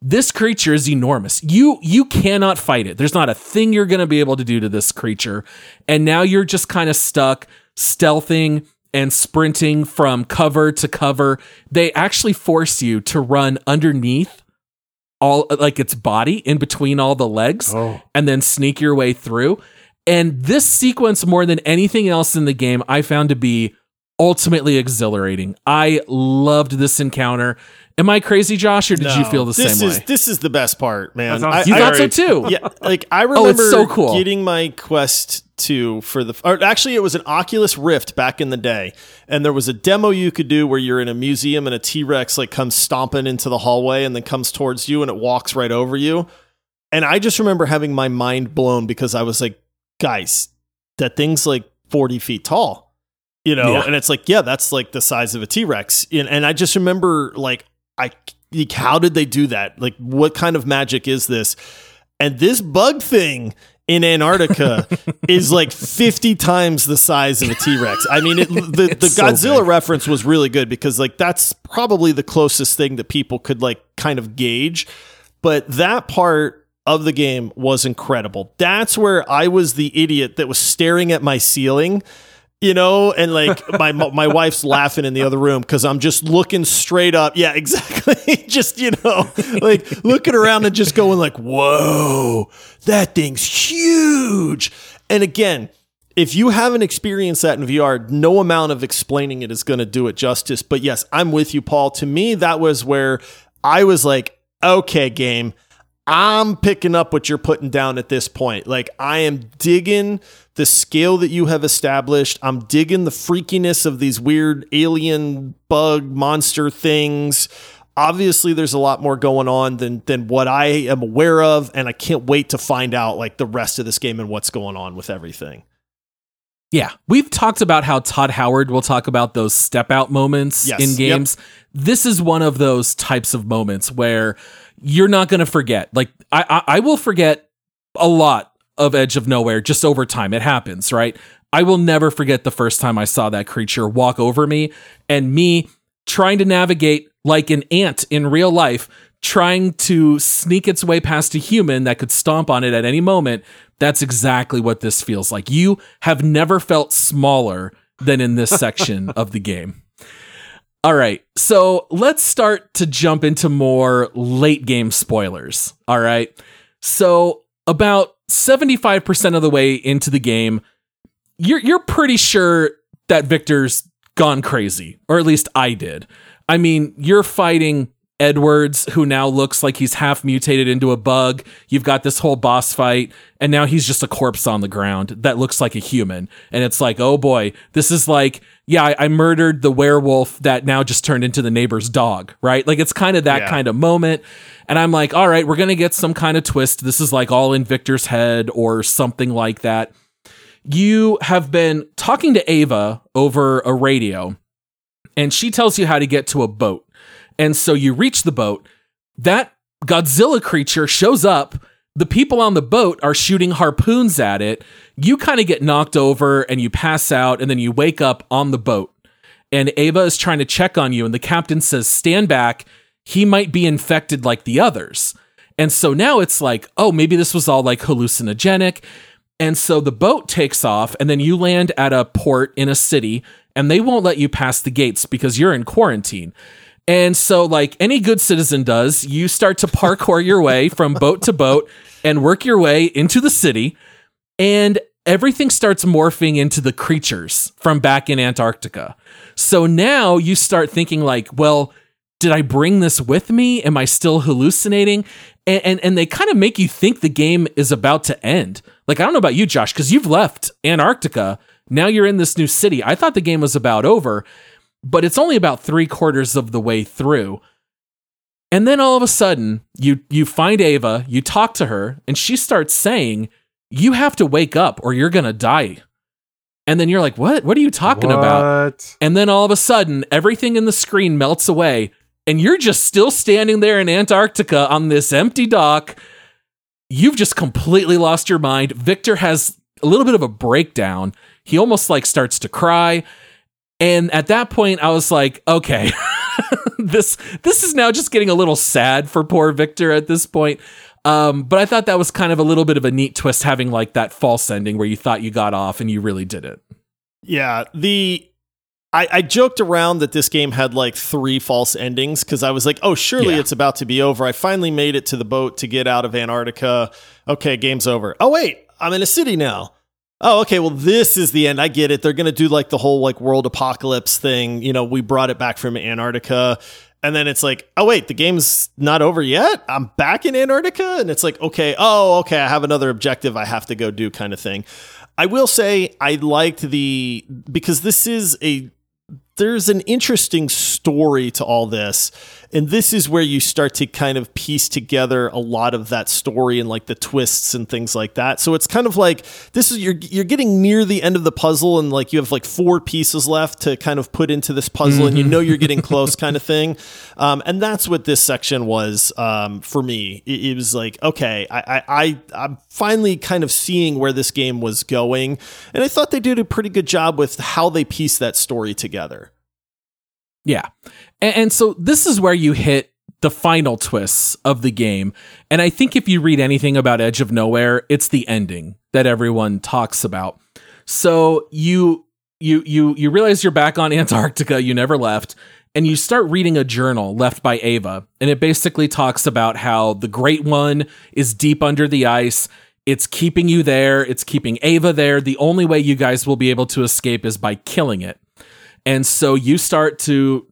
This creature is enormous. You you cannot fight it. There's not a thing you're going to be able to do to this creature. And now you're just kind of stuck stealthing and sprinting from cover to cover. They actually force you to run underneath all like its body in between all the legs Oh. and then sneak your way through. And this sequence, more than anything else in the game, I found to be ultimately exhilarating. I loved this encounter. Am I crazy, Josh, or did you feel the this same is way? this is the best part, man. That sounds you I- thought so too. yeah, like I Oh, remember it's so cool. getting my Quest 2 for the or actually it was an Oculus Rift back in the day. And there was a demo you could do where you're in a museum and a T-Rex like comes stomping into the hallway and then comes towards you and it walks right over you. And I just remember having my mind blown because I was like, guys, that thing's like 40 feet tall. You know, Yeah. and it's like, yeah, that's like the size of a T-Rex. And, and I just remember like I like, how did they do that? Like what kind of magic is this? And this bug thing in Antarctica is like 50 times the size of a T-Rex. I mean, it, the, the so Godzilla big. reference was really good because like that's probably the closest thing that people could like kind of gauge. But that part of the game was incredible. That's where I was the idiot that was staring at my ceiling, you know, and like my my wife's laughing in the other room because I'm just looking straight up. Yeah, exactly. just you know, like looking around and just going like, "Whoa, that thing's huge!" And again. If you haven't experienced that in VR, no amount of explaining it is going to do it justice. But yes, I'm with you, Paul. To me, that was where I was like, okay, game, I'm picking up what you're putting down at this point. Like, I am digging the scale that you have established. I'm digging the freakiness of these weird alien bug monster things. Obviously, there's a lot more going on than than what I am aware of, and I can't wait to find out like the rest of this game and what's going on with everything. Yeah, we've talked about how Todd Howard will talk about those step out moments Yes, in yep. games. This is one of those types of moments where you're not going to forget. Like I, I, I will forget a lot of Edge of Nowhere just over time. It happens, right? I will never forget the first time I saw that creature walk over me and me trying to navigate like an ant in real life, trying to sneak its way past a human that could stomp on it at any moment. That's exactly what this feels like. You have never felt smaller than in this section of the game. All right, so let's start to jump into more late game spoilers. All right, so about 75% of the way into the game, you're you're pretty sure that Victor's gone crazy, or at least I did. I mean, you're fighting Edwards, who now looks like he's half mutated into a bug. You've got this whole boss fight, and now he's just a corpse on the ground that looks like a human. And it's like, oh boy, this is like, yeah, I, I murdered the werewolf that now just turned into the neighbor's dog, right? Like it's kind of that Yeah. kind of moment. And I'm like, all right, we're going to get some kind of twist. This is like all in Victor's head or something like that. You have been talking to Ava over a radio, and she tells you how to get to a boat. And so you reach the boat. That Godzilla creature shows up. The people on the boat are shooting harpoons at it. You kind of get knocked over and you pass out, and then you wake up on the boat. And Ava is trying to check on you, and the captain says, Stand back. He might be infected like the others. And so now it's like, oh, maybe this was all like hallucinogenic. And so the boat takes off, and then you land at a port in a city, and they won't let you pass the gates because you're in quarantine. And so, like any good citizen does, you start to parkour your way from boat to boat and work your way into the city. And everything starts morphing into the creatures from back in Antarctica. So now you start thinking, like, well, did I bring this with me? Am I still hallucinating? And and, and they kind of make you think the game is about to end. Like I don't know about you, Josh, because you've left Antarctica. Now you're in this new city. I thought the game was about over, but it's only about three quarters of the way through. And then all of a sudden, you you find Ava, you talk to her, and she starts saying, "You have to wake up, or you're gonna die." And then you're like, "What? What are you talking about?" And then all of a sudden, everything in the screen melts away, and you're just still standing there in Antarctica on this empty dock. You've just completely lost your mind. Victor has a little bit of a breakdown. He almost like starts to cry. And at that point, I was like, okay, this this is now just getting a little sad for poor Victor at this point. Um, but I thought that was kind of a little bit of a neat twist, having like that false ending where you thought you got off and you really didn't. Yeah, the I, I joked around that this game had like three false endings because I was like, oh, surely Yeah. it's about to be over. I finally made it to the boat to get out of Antarctica. Okay, game's over. Oh wait, I'm in a city now. Oh, okay. Well, this is the end. I get it. They're gonna do like the whole like world apocalypse thing. You know, we brought it back from Antarctica. And then it's like, oh wait, the game's not over yet. I'm back in Antarctica, and it's like, okay, oh okay, I have another objective I have to go do, kind of thing. I will say I liked the because this is a there's an interesting story to all this. And this is where you start to kind of piece together a lot of that story and like the twists and things like that. So it's kind of like this is you're you're getting near the end of the puzzle and like you have like four pieces left to kind of put into this puzzle and you know you're getting close kind of thing. Um, and that's what this section was um, for me. It, it was like, okay, I, I, I I'm finally kind of seeing where this game was going. And I thought they did a pretty good job with how they piece that story together. Yeah. And, and so this is where you hit the final twists of the game. And I think if you read anything about Edge of Nowhere, it's the ending that everyone talks about. So you you you you realize you're back on Antarctica, you never left, and you start reading a journal left by Ava, and it basically talks about how the Great One is deep under the ice. It's keeping you there, it's keeping Ava there. The only way you guys will be able to escape is by killing it. And so you start to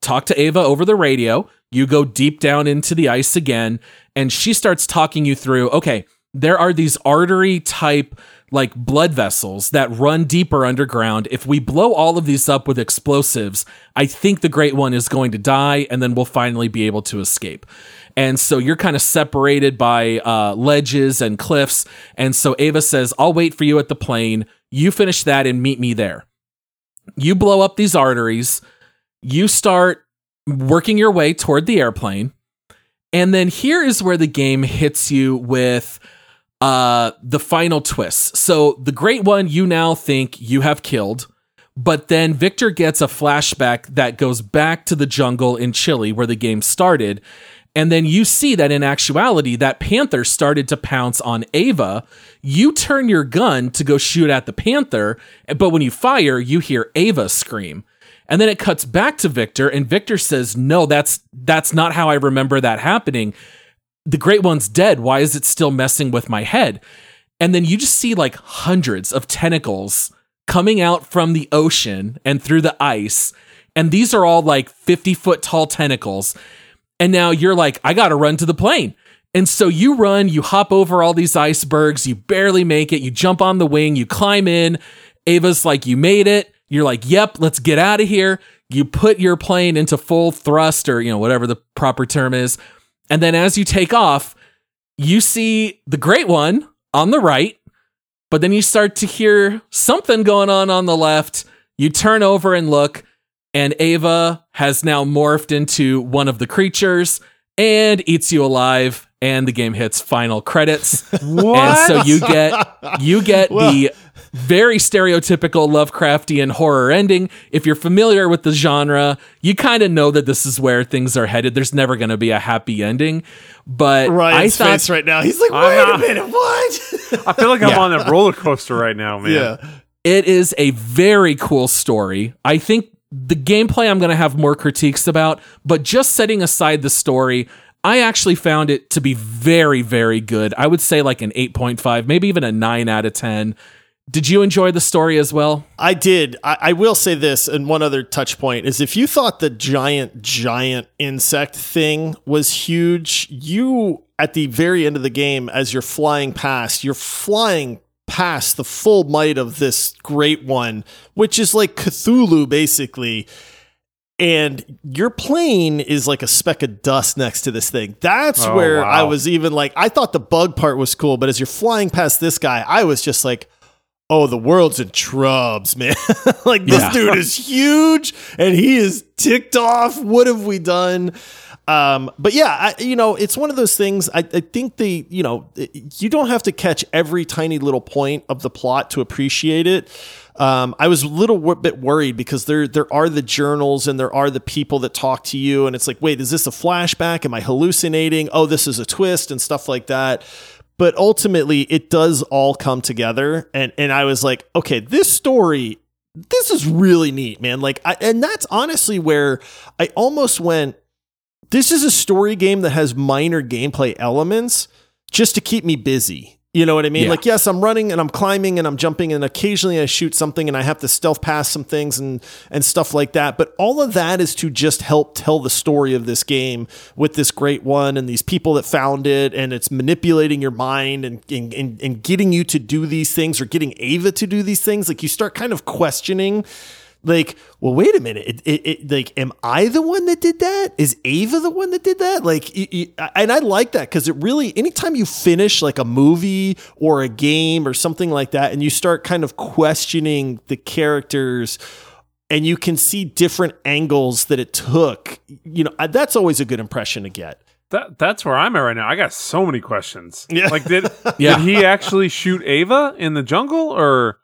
talk to Ava over the radio. You go deep down into the ice again, and she starts talking you through okay, there are these artery type like blood vessels that run deeper underground. If we blow all of these up with explosives, I think the Great One is going to die, and then we'll finally be able to escape. And so you're kind of separated by uh, ledges and cliffs. And so Ava says, I'll wait for you at the plane. You finish that and meet me there you blow up these arteries, you start working your way toward the airplane, and then here is where the game hits you with uh the final twist. So the great one you now think you have killed, but then Victor gets a flashback that goes back to the jungle in Chile where the game started. And then you see that in actuality, that panther started to pounce on Ava. You turn your gun to go shoot at the panther, but when you fire, you hear Ava scream. And then it cuts back to Victor, and Victor says, No, that's that's not how I remember that happening. The great one's dead. Why is it still messing with my head? And then you just see like hundreds of tentacles coming out from the ocean and through the ice. And these are all like 50 foot tall tentacles And now you're like, I got to run to the plane. And so you run, you hop over all these icebergs, you barely make it, you jump on the wing, you climb in. Ava's like, You made it. You're like, Yep, let's get out of here. You put your plane into full thrust or, you know, whatever the proper term is. And then as you take off, you see the great one on the right, but then you start to hear something going on on the left. You turn over and look, and Ava has now morphed into one of the creatures and eats you alive. And the game hits final credits. What? And so you get you get the very stereotypical Lovecraftian horror ending. If you're familiar with the genre, you kind of know that this is where things are headed. There's never going to be a happy ending. But Ryan's I thought face right now. He's like, I'm wait a minute, what? I feel like I'm Yeah. on a roller coaster right now, man. yeah. it is a very cool story. I think the gameplay I'm going to have more critiques about, but just setting aside the story, I actually found it to be very, very good. I would say like an 8.5, maybe even a 9 out of 10. Did you enjoy the story as well? I did. I, I will say this, and one other touch point is if you thought the giant, giant insect thing was huge, you at the very end of the game, as you're flying past, you're flying past the full might of this great one, which is like Cthulhu basically. And your plane is like a speck of dust next to this thing. That's Oh, where I was even like, I thought the bug part was cool, but as you're flying past this guy, I was just like, oh, the world's in trubs, man. like this Yeah. dude is huge and he is ticked off. What have we done? Um, but yeah, I, you know, it's one of those things. I, I think the, you know, you don't have to catch every tiny little point of the plot to appreciate it. Um, I was a little bit worried because there there are the journals and there are the people that talk to you, and it's like, wait, is this a flashback? Am I hallucinating? Oh, this is a twist and stuff like that but ultimately it does all come together and and I was like okay this story this is really neat man like I, and that's honestly where I almost went this is a story game that has minor gameplay elements just to keep me busy you know what I mean? Yeah. Like, yes, I'm running and I'm climbing and I'm jumping and occasionally I shoot something and I have to stealth past some things and and stuff like that. But all of that is to just help tell the story of this game with this great one and these people that found it and it's manipulating your mind and and, and, and getting you to do these things or getting Ava to do these things. Like you start kind of questioning like, well, wait a minute. It, it, it, like, am I the one that did that? Is Ava the one that did that? Like, y- y- and I like that because it really, anytime you finish like a movie or a game or something like that, and you start kind of questioning the characters and you can see different angles that it took, you know, that's always a good impression to get. That that's where I'm at right now. I got so many questions. Yeah. Like did Yeah. did he actually shoot Ava in the jungle or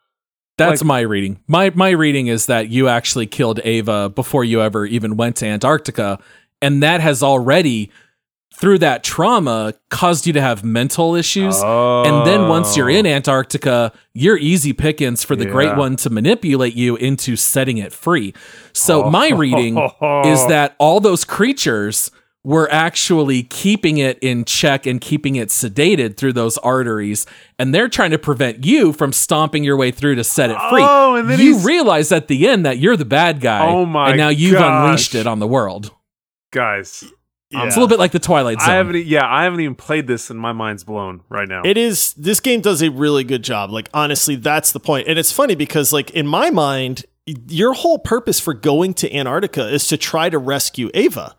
That's Like- my reading. My my reading is that you actually killed Ava before you ever even went to Antarctica, and that has already through that trauma caused you to have mental issues. And then once you're in oh. Antarctica, you're easy pickings for the great one to manipulate you into setting it free. So my Oh. reading is that all those creatures were actually keeping it in check and keeping it sedated through those arteries and they're trying to prevent you from stomping your way through to set it free. Oh, and then you he's- realize at the end that you're the bad guy Oh my and now you've gosh. unleashed it on the world. guys. Um, it's a little bit like the Twilight Zone. I haven't yeah, I haven't even played this and my mind's blown right now. It is this game does a really good job. Like honestly, that's the point. And it's funny because like in my mind, your whole purpose for going to Antarctica is to try to rescue Ava.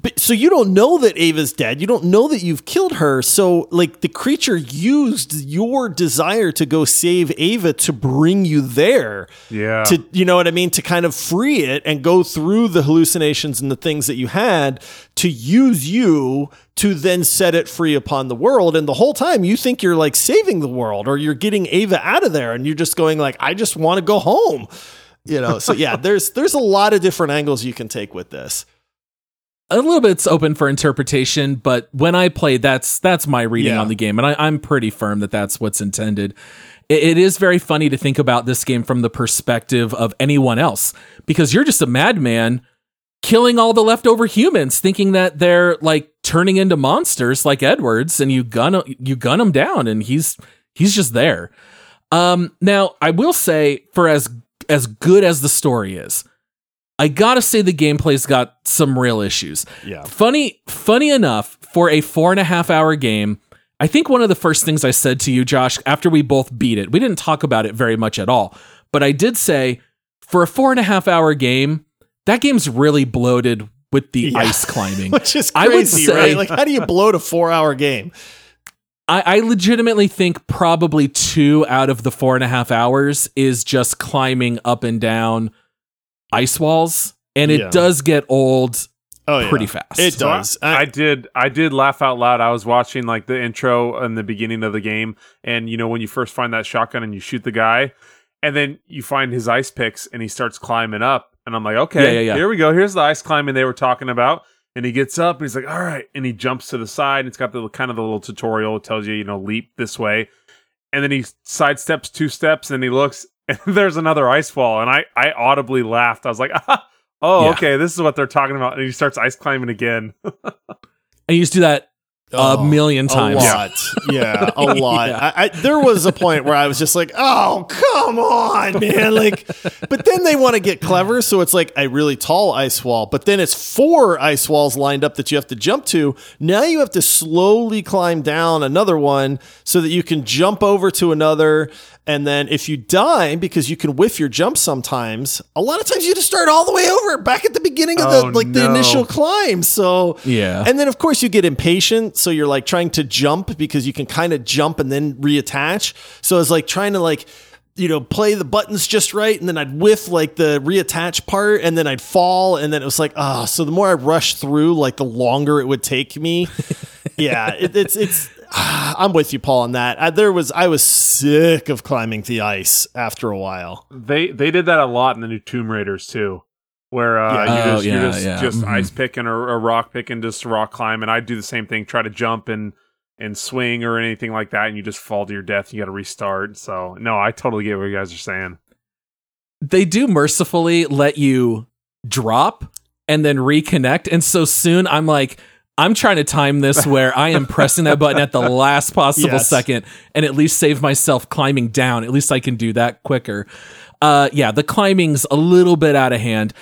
But so you don't know that Ava's dead. You don't know that you've killed her. So like the creature used your desire to go save Ava to bring you there yeah. to you know what I mean to kind of free it and go through the hallucinations and the things that you had to use you to then set it free upon the world and the whole time you think you're like saving the world or you're getting Ava out of there and you're just going like I just want to go home you know so yeah there's there's a lot of different angles you can take with this a little bit's open for interpretation, but when I played, that's that's my reading Yeah. on the game, and I, I'm pretty firm that that's what's intended. It, it is very funny to think about this game from the perspective of anyone else, because you're just a madman killing all the leftover humans, thinking that they're like turning into monsters like Edwards, and you gun you gun him down, and he's he's just there. Um, now I will say, for as as good as the story is, I gotta say the gameplay's got some real issues. Yeah. Funny, funny enough, for a four and a half hour game, I think one of the first things I said to you, Josh, after we both beat it, we didn't talk about it very much at all, but I did say for a four and a half hour game, that game's really bloated with the Yeah. ice climbing. Which is crazy, I would say- right? Like, how do you bloat a four-hour game? I, I legitimately think probably two out of the four and a half hours is just climbing up and down ice walls. And it Yeah. does get old Oh, yeah. pretty fast. It So I- does. I, I- did. I did laugh out loud. I was watching like the intro and the beginning of the game, and you know when you first find that shotgun and you shoot the guy, and then you find his ice picks and he starts climbing up, and I'm like, okay, Yeah, yeah, yeah. here we go. Here's the ice climbing they were talking about. And he gets up and he's like, all right, and he jumps to the side. And it's got the kind of the little tutorial. It tells you, you know, leap this way, and then he sidesteps two steps, and he looks, and there's another ice wall, and I I audibly laughed. I was like, oh, Yeah. okay, this is what they're talking about. And he starts ice climbing again. and you used to do that a Oh, million times. A lot. Yeah, a lot. Yeah. I, I, there was a point where I was just like, oh, come on, man. Like, but then they want to get clever. So it's like a really tall ice wall, but then it's four ice walls lined up that you have to jump to. Now you have to slowly climb down another one so that you can jump over to another. And then if you die, because you can whiff your jump sometimes, a lot of times you just start all the way over back at the beginning of the Oh, like the initial climb. So Yeah. and then of course you get impatient, so you're like trying to jump because you can kind of jump and then reattach. So it's like trying to like you know play the buttons just right, and then I'd whiff like the reattach part, and then I'd fall, and then it was like ah. so the more I rushed through, like the longer it would take me. yeah, it, it's it's. ah, I'm with you, Paul, on that. I, there was I was sick of climbing the ice after a while. They they did that a lot in the new Tomb Raiders too, where uh, Yeah. you Oh, just yeah, you're just, yeah. just Mhm. ice picking or, or rock picking, just rock climb, and I do the same thing, try to jump and and swing or anything like that, and you just fall to your death. You got to restart. So no, I totally get what you guys are saying. They do mercifully let you drop and then reconnect. And so soon I'm like, I'm trying to time this where I am pressing that button at the last possible Yes. second and at least save myself climbing down. At least I can do that quicker. Uh, yeah, the climbing's a little bit out of hand.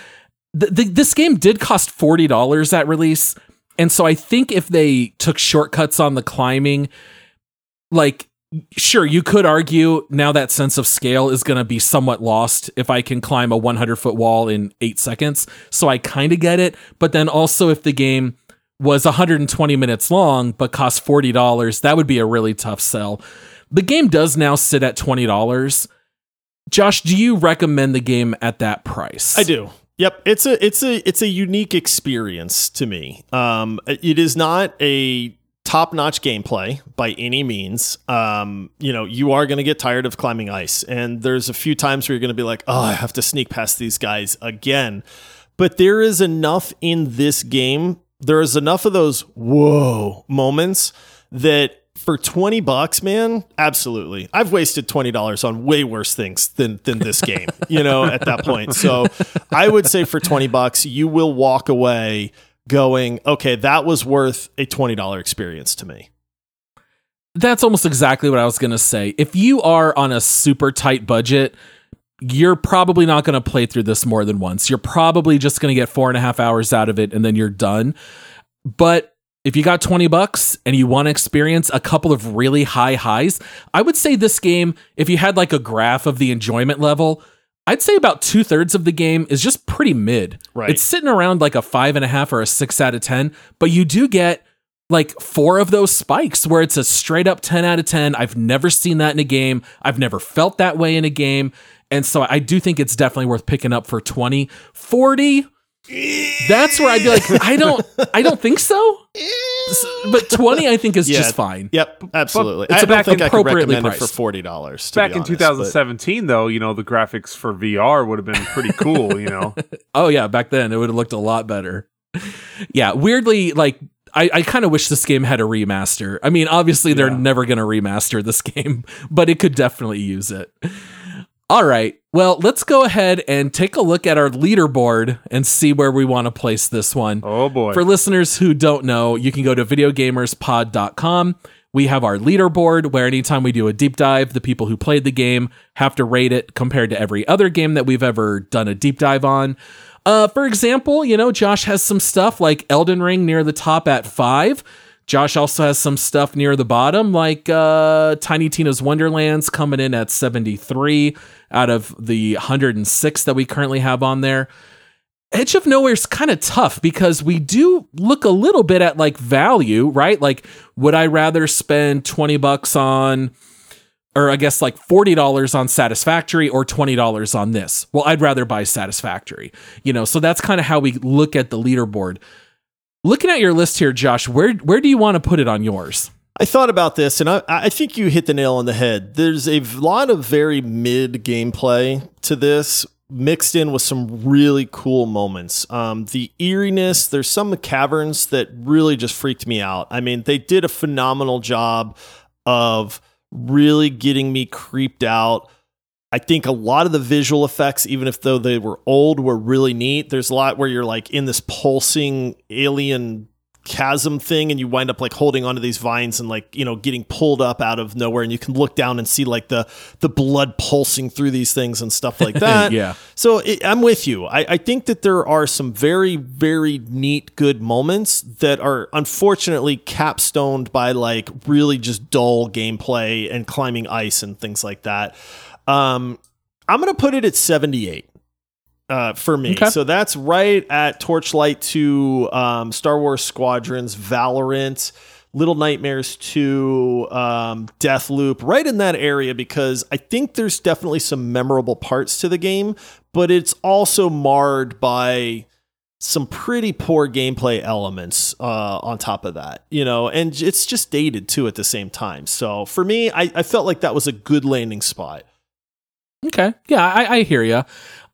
Th th this game did cost forty dollars at release, and so I think if they took shortcuts on the climbing, like sure you could argue now that sense of scale is going to be somewhat lost if I can climb a 100 foot wall in eight seconds. So I kind of get it, but then also if the game was 120 minutes long but cost $40, that would be a really tough sell. The game does now sit at $20. Josh, do you recommend the game at that price? I do. Yep, it's a it's a it's a unique experience to me. Um, it is not a top-notch gameplay by any means. Um, you know, you are going to get tired of climbing ice, and there's a few times where you're going to be like, "Oh, I have to sneak past these guys again." But there is enough in this game. There is enough of those whoa moments that for 20 bucks, man, absolutely. I've wasted $20 on way worse things than than this game, you know, at that point. So, I would say for 20 bucks, you will walk away going, "Okay, that was worth a $20 experience to me." That's almost exactly what I was going to say. If you are on a super tight budget, you're probably not going to play through this more than once. You're probably just going to get four and a half hours out of it and then you're done. But if you got 20 bucks and you want to experience a couple of really high highs, I would say this game, if you had like a graph of the enjoyment level, I'd say about two thirds of the game is just pretty mid. Right. It's sitting around like a five and a half or a six out of 10, but you do get like four of those spikes where it's a straight up 10 out of 10. I've never seen that in a game. I've never felt that way in a game. And so I do think it's definitely worth picking up for 20. 40 that's where I'd be like, I don't I don't think so. But 20 I think is Yeah. just fine. Yep, absolutely. it's I don't back think I could appropriately recommend it for $40 Back be in honest, but- 2017, though, you know the graphics for VR would have been pretty cool. You know, Oh yeah, back then it would have looked a lot better. yeah, weirdly, like I, I kind of wish this game had a remaster. I mean, obviously they're Yeah. never gonna remaster this game, but it could definitely use it. All right. Well, let's go ahead and take a look at our leaderboard and see where we want to place this one. oh boy, For listeners who don't know, you can go to videogamerspod.com. We have our leaderboard where anytime we do a deep dive, the people who played the game have to rate it compared to every other game that we've ever done a deep dive on. Uh, for example, you know, Josh has some stuff like Elden Ring near the top at five. Josh also has some stuff near the bottom, like uh, Tiny Tina's Wonderlands coming in at 73 out of the 106 that we currently have on there. Edge of Nowhere is kind of tough because we do look a little bit at like value, right? Like, would I rather spend 20 bucks on, or I guess like $40 on Satisfactory or $20 on this? Well, I'd rather buy Satisfactory, you know? So that's kind of how we look at the leaderboard. Looking at your list here, Josh, where where do you want to put it on yours? I thought about this, and I, I think you hit the nail on the head. There's a lot of very mid gameplay to this, mixed in with some really cool moments. Um, the eeriness, there's some caverns that really just freaked me out. I mean, they did a phenomenal job of really getting me creeped out I think a lot of the visual effects, even if though they were old, were really neat. There's a lot where you're like in this pulsing alien chasm thing and you wind up like holding onto these vines and like you know getting pulled up out of nowhere and you can look down and see like the the blood pulsing through these things and stuff like that. Yeah. So it, i'm with you. I, I think that there are some very very neat good moments that are unfortunately capstoned by like really just dull gameplay and climbing ice and things like that. Um, I'm to put it at 78 uh, for me. Okay. So that's right at Torchlight 2, um, Star Wars Squadrons, Valorant, Little Nightmares 2, um, Deathloop, right in that area because I think there's definitely some memorable parts to the game, but it's also marred by some pretty poor gameplay elements uh, on top of that, you know, and it's just dated too at the same time. So for me, I, I felt like that was a good landing spot. Okay. Yeah, I, I hear you.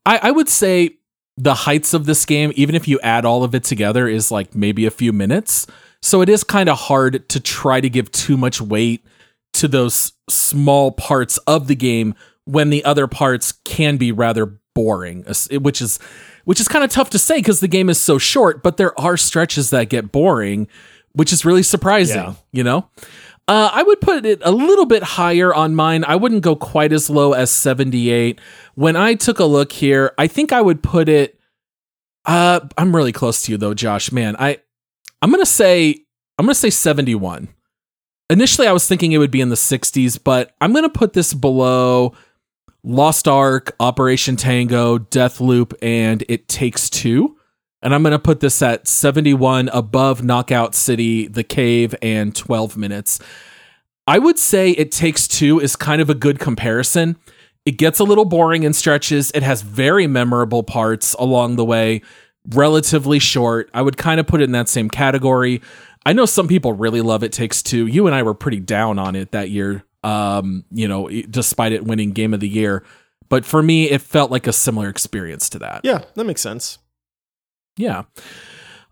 I, I would say the heights of this game, even if you add all of it together, is like maybe a few minutes. So it is kind of hard to try to give too much weight to those small parts of the game when the other parts can be rather boring, which is which is kind of tough to say because the game is so short. But there are stretches that get boring, which is really surprising. Yeah. You know. Uh, I would put it a little bit higher on mine. I wouldn't go quite as low as 78. When I took a look here, I think I would put it. Uh, I'm really close to you though, Josh. Man, I I'm gonna say I'm gonna say 71. Initially, I was thinking it would be in the 60s, but I'm gonna put this below Lost Ark, Operation Tango, Deathloop, and It Takes Two and I'm to put this at 71 above Knockout City, The Cave, and 12 minutes. I would say It Takes Two is kind of a good comparison. It gets a little boring in stretches. It has very memorable parts along the way, relatively short. I would kind of put it in that same category. I know some people really love It Takes Two. You and I were pretty down on it that year, um, you know, despite it winning Game of the Year. But for me, it felt like a similar experience to that. Yeah, that makes sense. Yeah.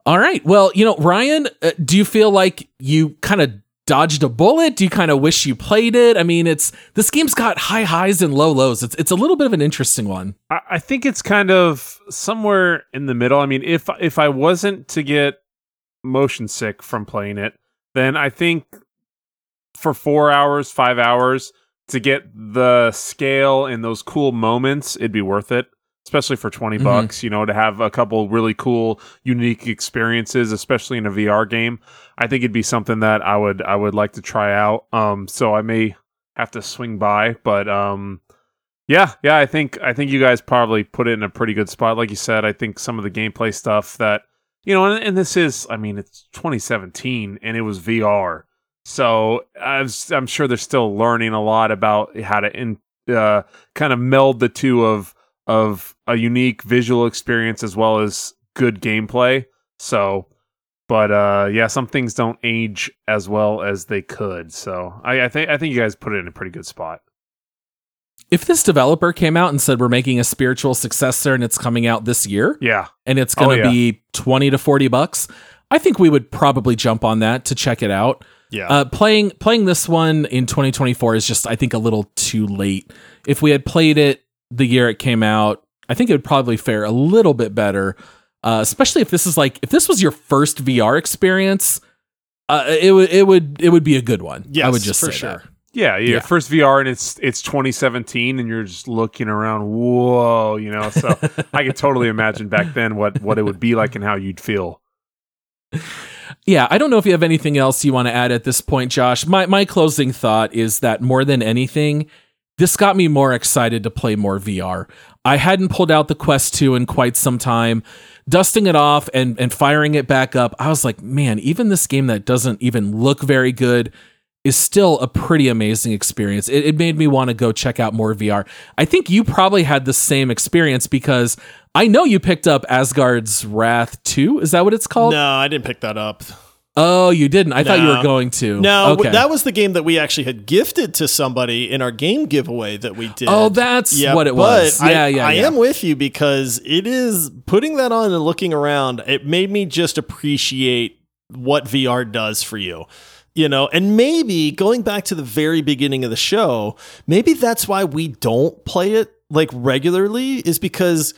All right. Well, you know, Ryan, uh, do you feel like you kind of dodged a bullet? Do you kind of wish you played it? I mean, it's this game's got high highs and low lows. It's it's a little bit of an interesting one. I, I think it's kind of somewhere in the middle. I mean, if if I wasn't to get motion sick from playing it, then I think for four hours, five hours to get the scale and those cool moments, it'd be worth it especially for 20 mm-hmm. bucks, you know, to have a couple really cool, unique experiences, especially in a VR game. I think it'd be something that I would I would like to try out. Um so I may have to swing by, but um yeah, yeah, I think I think you guys probably put it in a pretty good spot like you said. I think some of the gameplay stuff that you know, and, and this is I mean, it's 2017 and it was VR. So I'm, I'm sure they're still learning a lot about how to in, uh, kind of meld the two of of a unique visual experience as well as good gameplay. So, but uh, yeah, some things don't age as well as they could. So I, I think I think you guys put it in a pretty good spot. If this developer came out and said we're making a spiritual successor and it's coming out this year, yeah, and it's going to oh, yeah. be twenty to forty bucks, I think we would probably jump on that to check it out. Yeah, uh, playing playing this one in 2024 is just I think a little too late. If we had played it the year it came out, I think it would probably fare a little bit better. Uh, especially if this is like if this was your first VR experience, uh, it would it would it would be a good one. Yes, I would just for sure. That. Yeah, your Yeah. first VR and it's it's 2017 and you're just looking around, whoa, you know. So I could totally imagine back then what what it would be like and how you'd feel. Yeah, I don't know if you have anything else you want to add at this point, Josh. My my closing thought is that more than anything, this got me more excited to play more VR. I hadn't pulled out the Quest 2 in quite some time. Dusting it off and and firing it back up, I was like, man, even this game that doesn't even look very good is still a pretty amazing experience. It, it made me want to go check out more VR. I think you probably had the same experience because I know you picked up Asgard's Wrath 2. Is that what it's called? No, I didn't pick that up. Oh, you didn't. I thought you were going to. No, okay. that was the game that we actually had gifted to somebody in our game giveaway that we did. Oh, that's Yeah, what it was. I, Yeah, yeah, I yeah. am with you because it is putting that on and looking around. It made me just appreciate what VR does for you. You know, and maybe going back to the very beginning of the show, maybe that's why we don't play it like regularly is because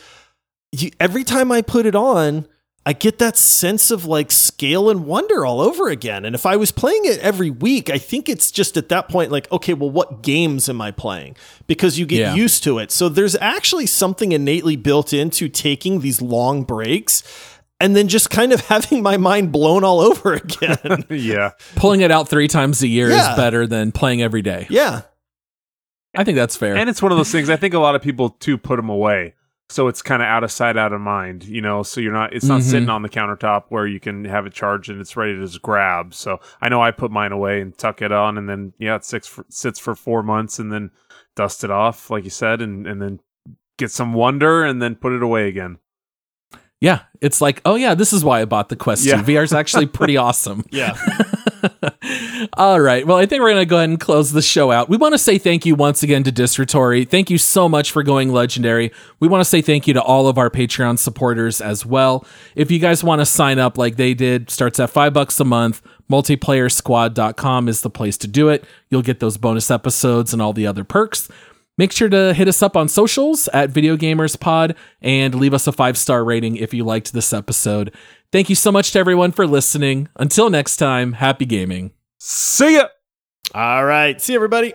you, every time I put it on, I get that sense of like scale and wonder all over again. And if I was playing it every week, I think it's just at that point like, okay, well, what games am I playing? Because you get Yeah. used to it. So there's actually something innately built into taking these long breaks and then just kind of having my mind blown all over again. yeah. Pulling it out three times a year Yeah. is better than playing every day. yeah. I think that's fair. And it's one of those things I think a lot of people too put them away. So it's kind of out of sight, out of mind, you know. So you're not, it's not Mhm. sitting on the countertop where you can have it charged and it's ready to just grab. So I know I put mine away and tuck it on, and then yeah, it sits for, sits for four months, and then dust it off, like you said, and and then get some wonder, and then put it away again. Yeah, it's like, oh yeah, this is why I bought the Quest 2. VR is actually pretty awesome. Yeah. All right. Well, I think we're going to go ahead and close the show out. We want to say thank you once again to Disratory. Thank you so much for going legendary. We want to say thank you to all of our Patreon supporters as well. If you guys want to sign up like they did, starts at five bucks a month. Multiplayersquad.com is the place to do it. You'll get those bonus episodes and all the other perks. Make sure to hit us up on socials at Video Gamers Pod and leave us a five star rating if you liked this episode. Thank you so much to everyone for listening. Until next time, happy gaming. See ya. All right. See everybody.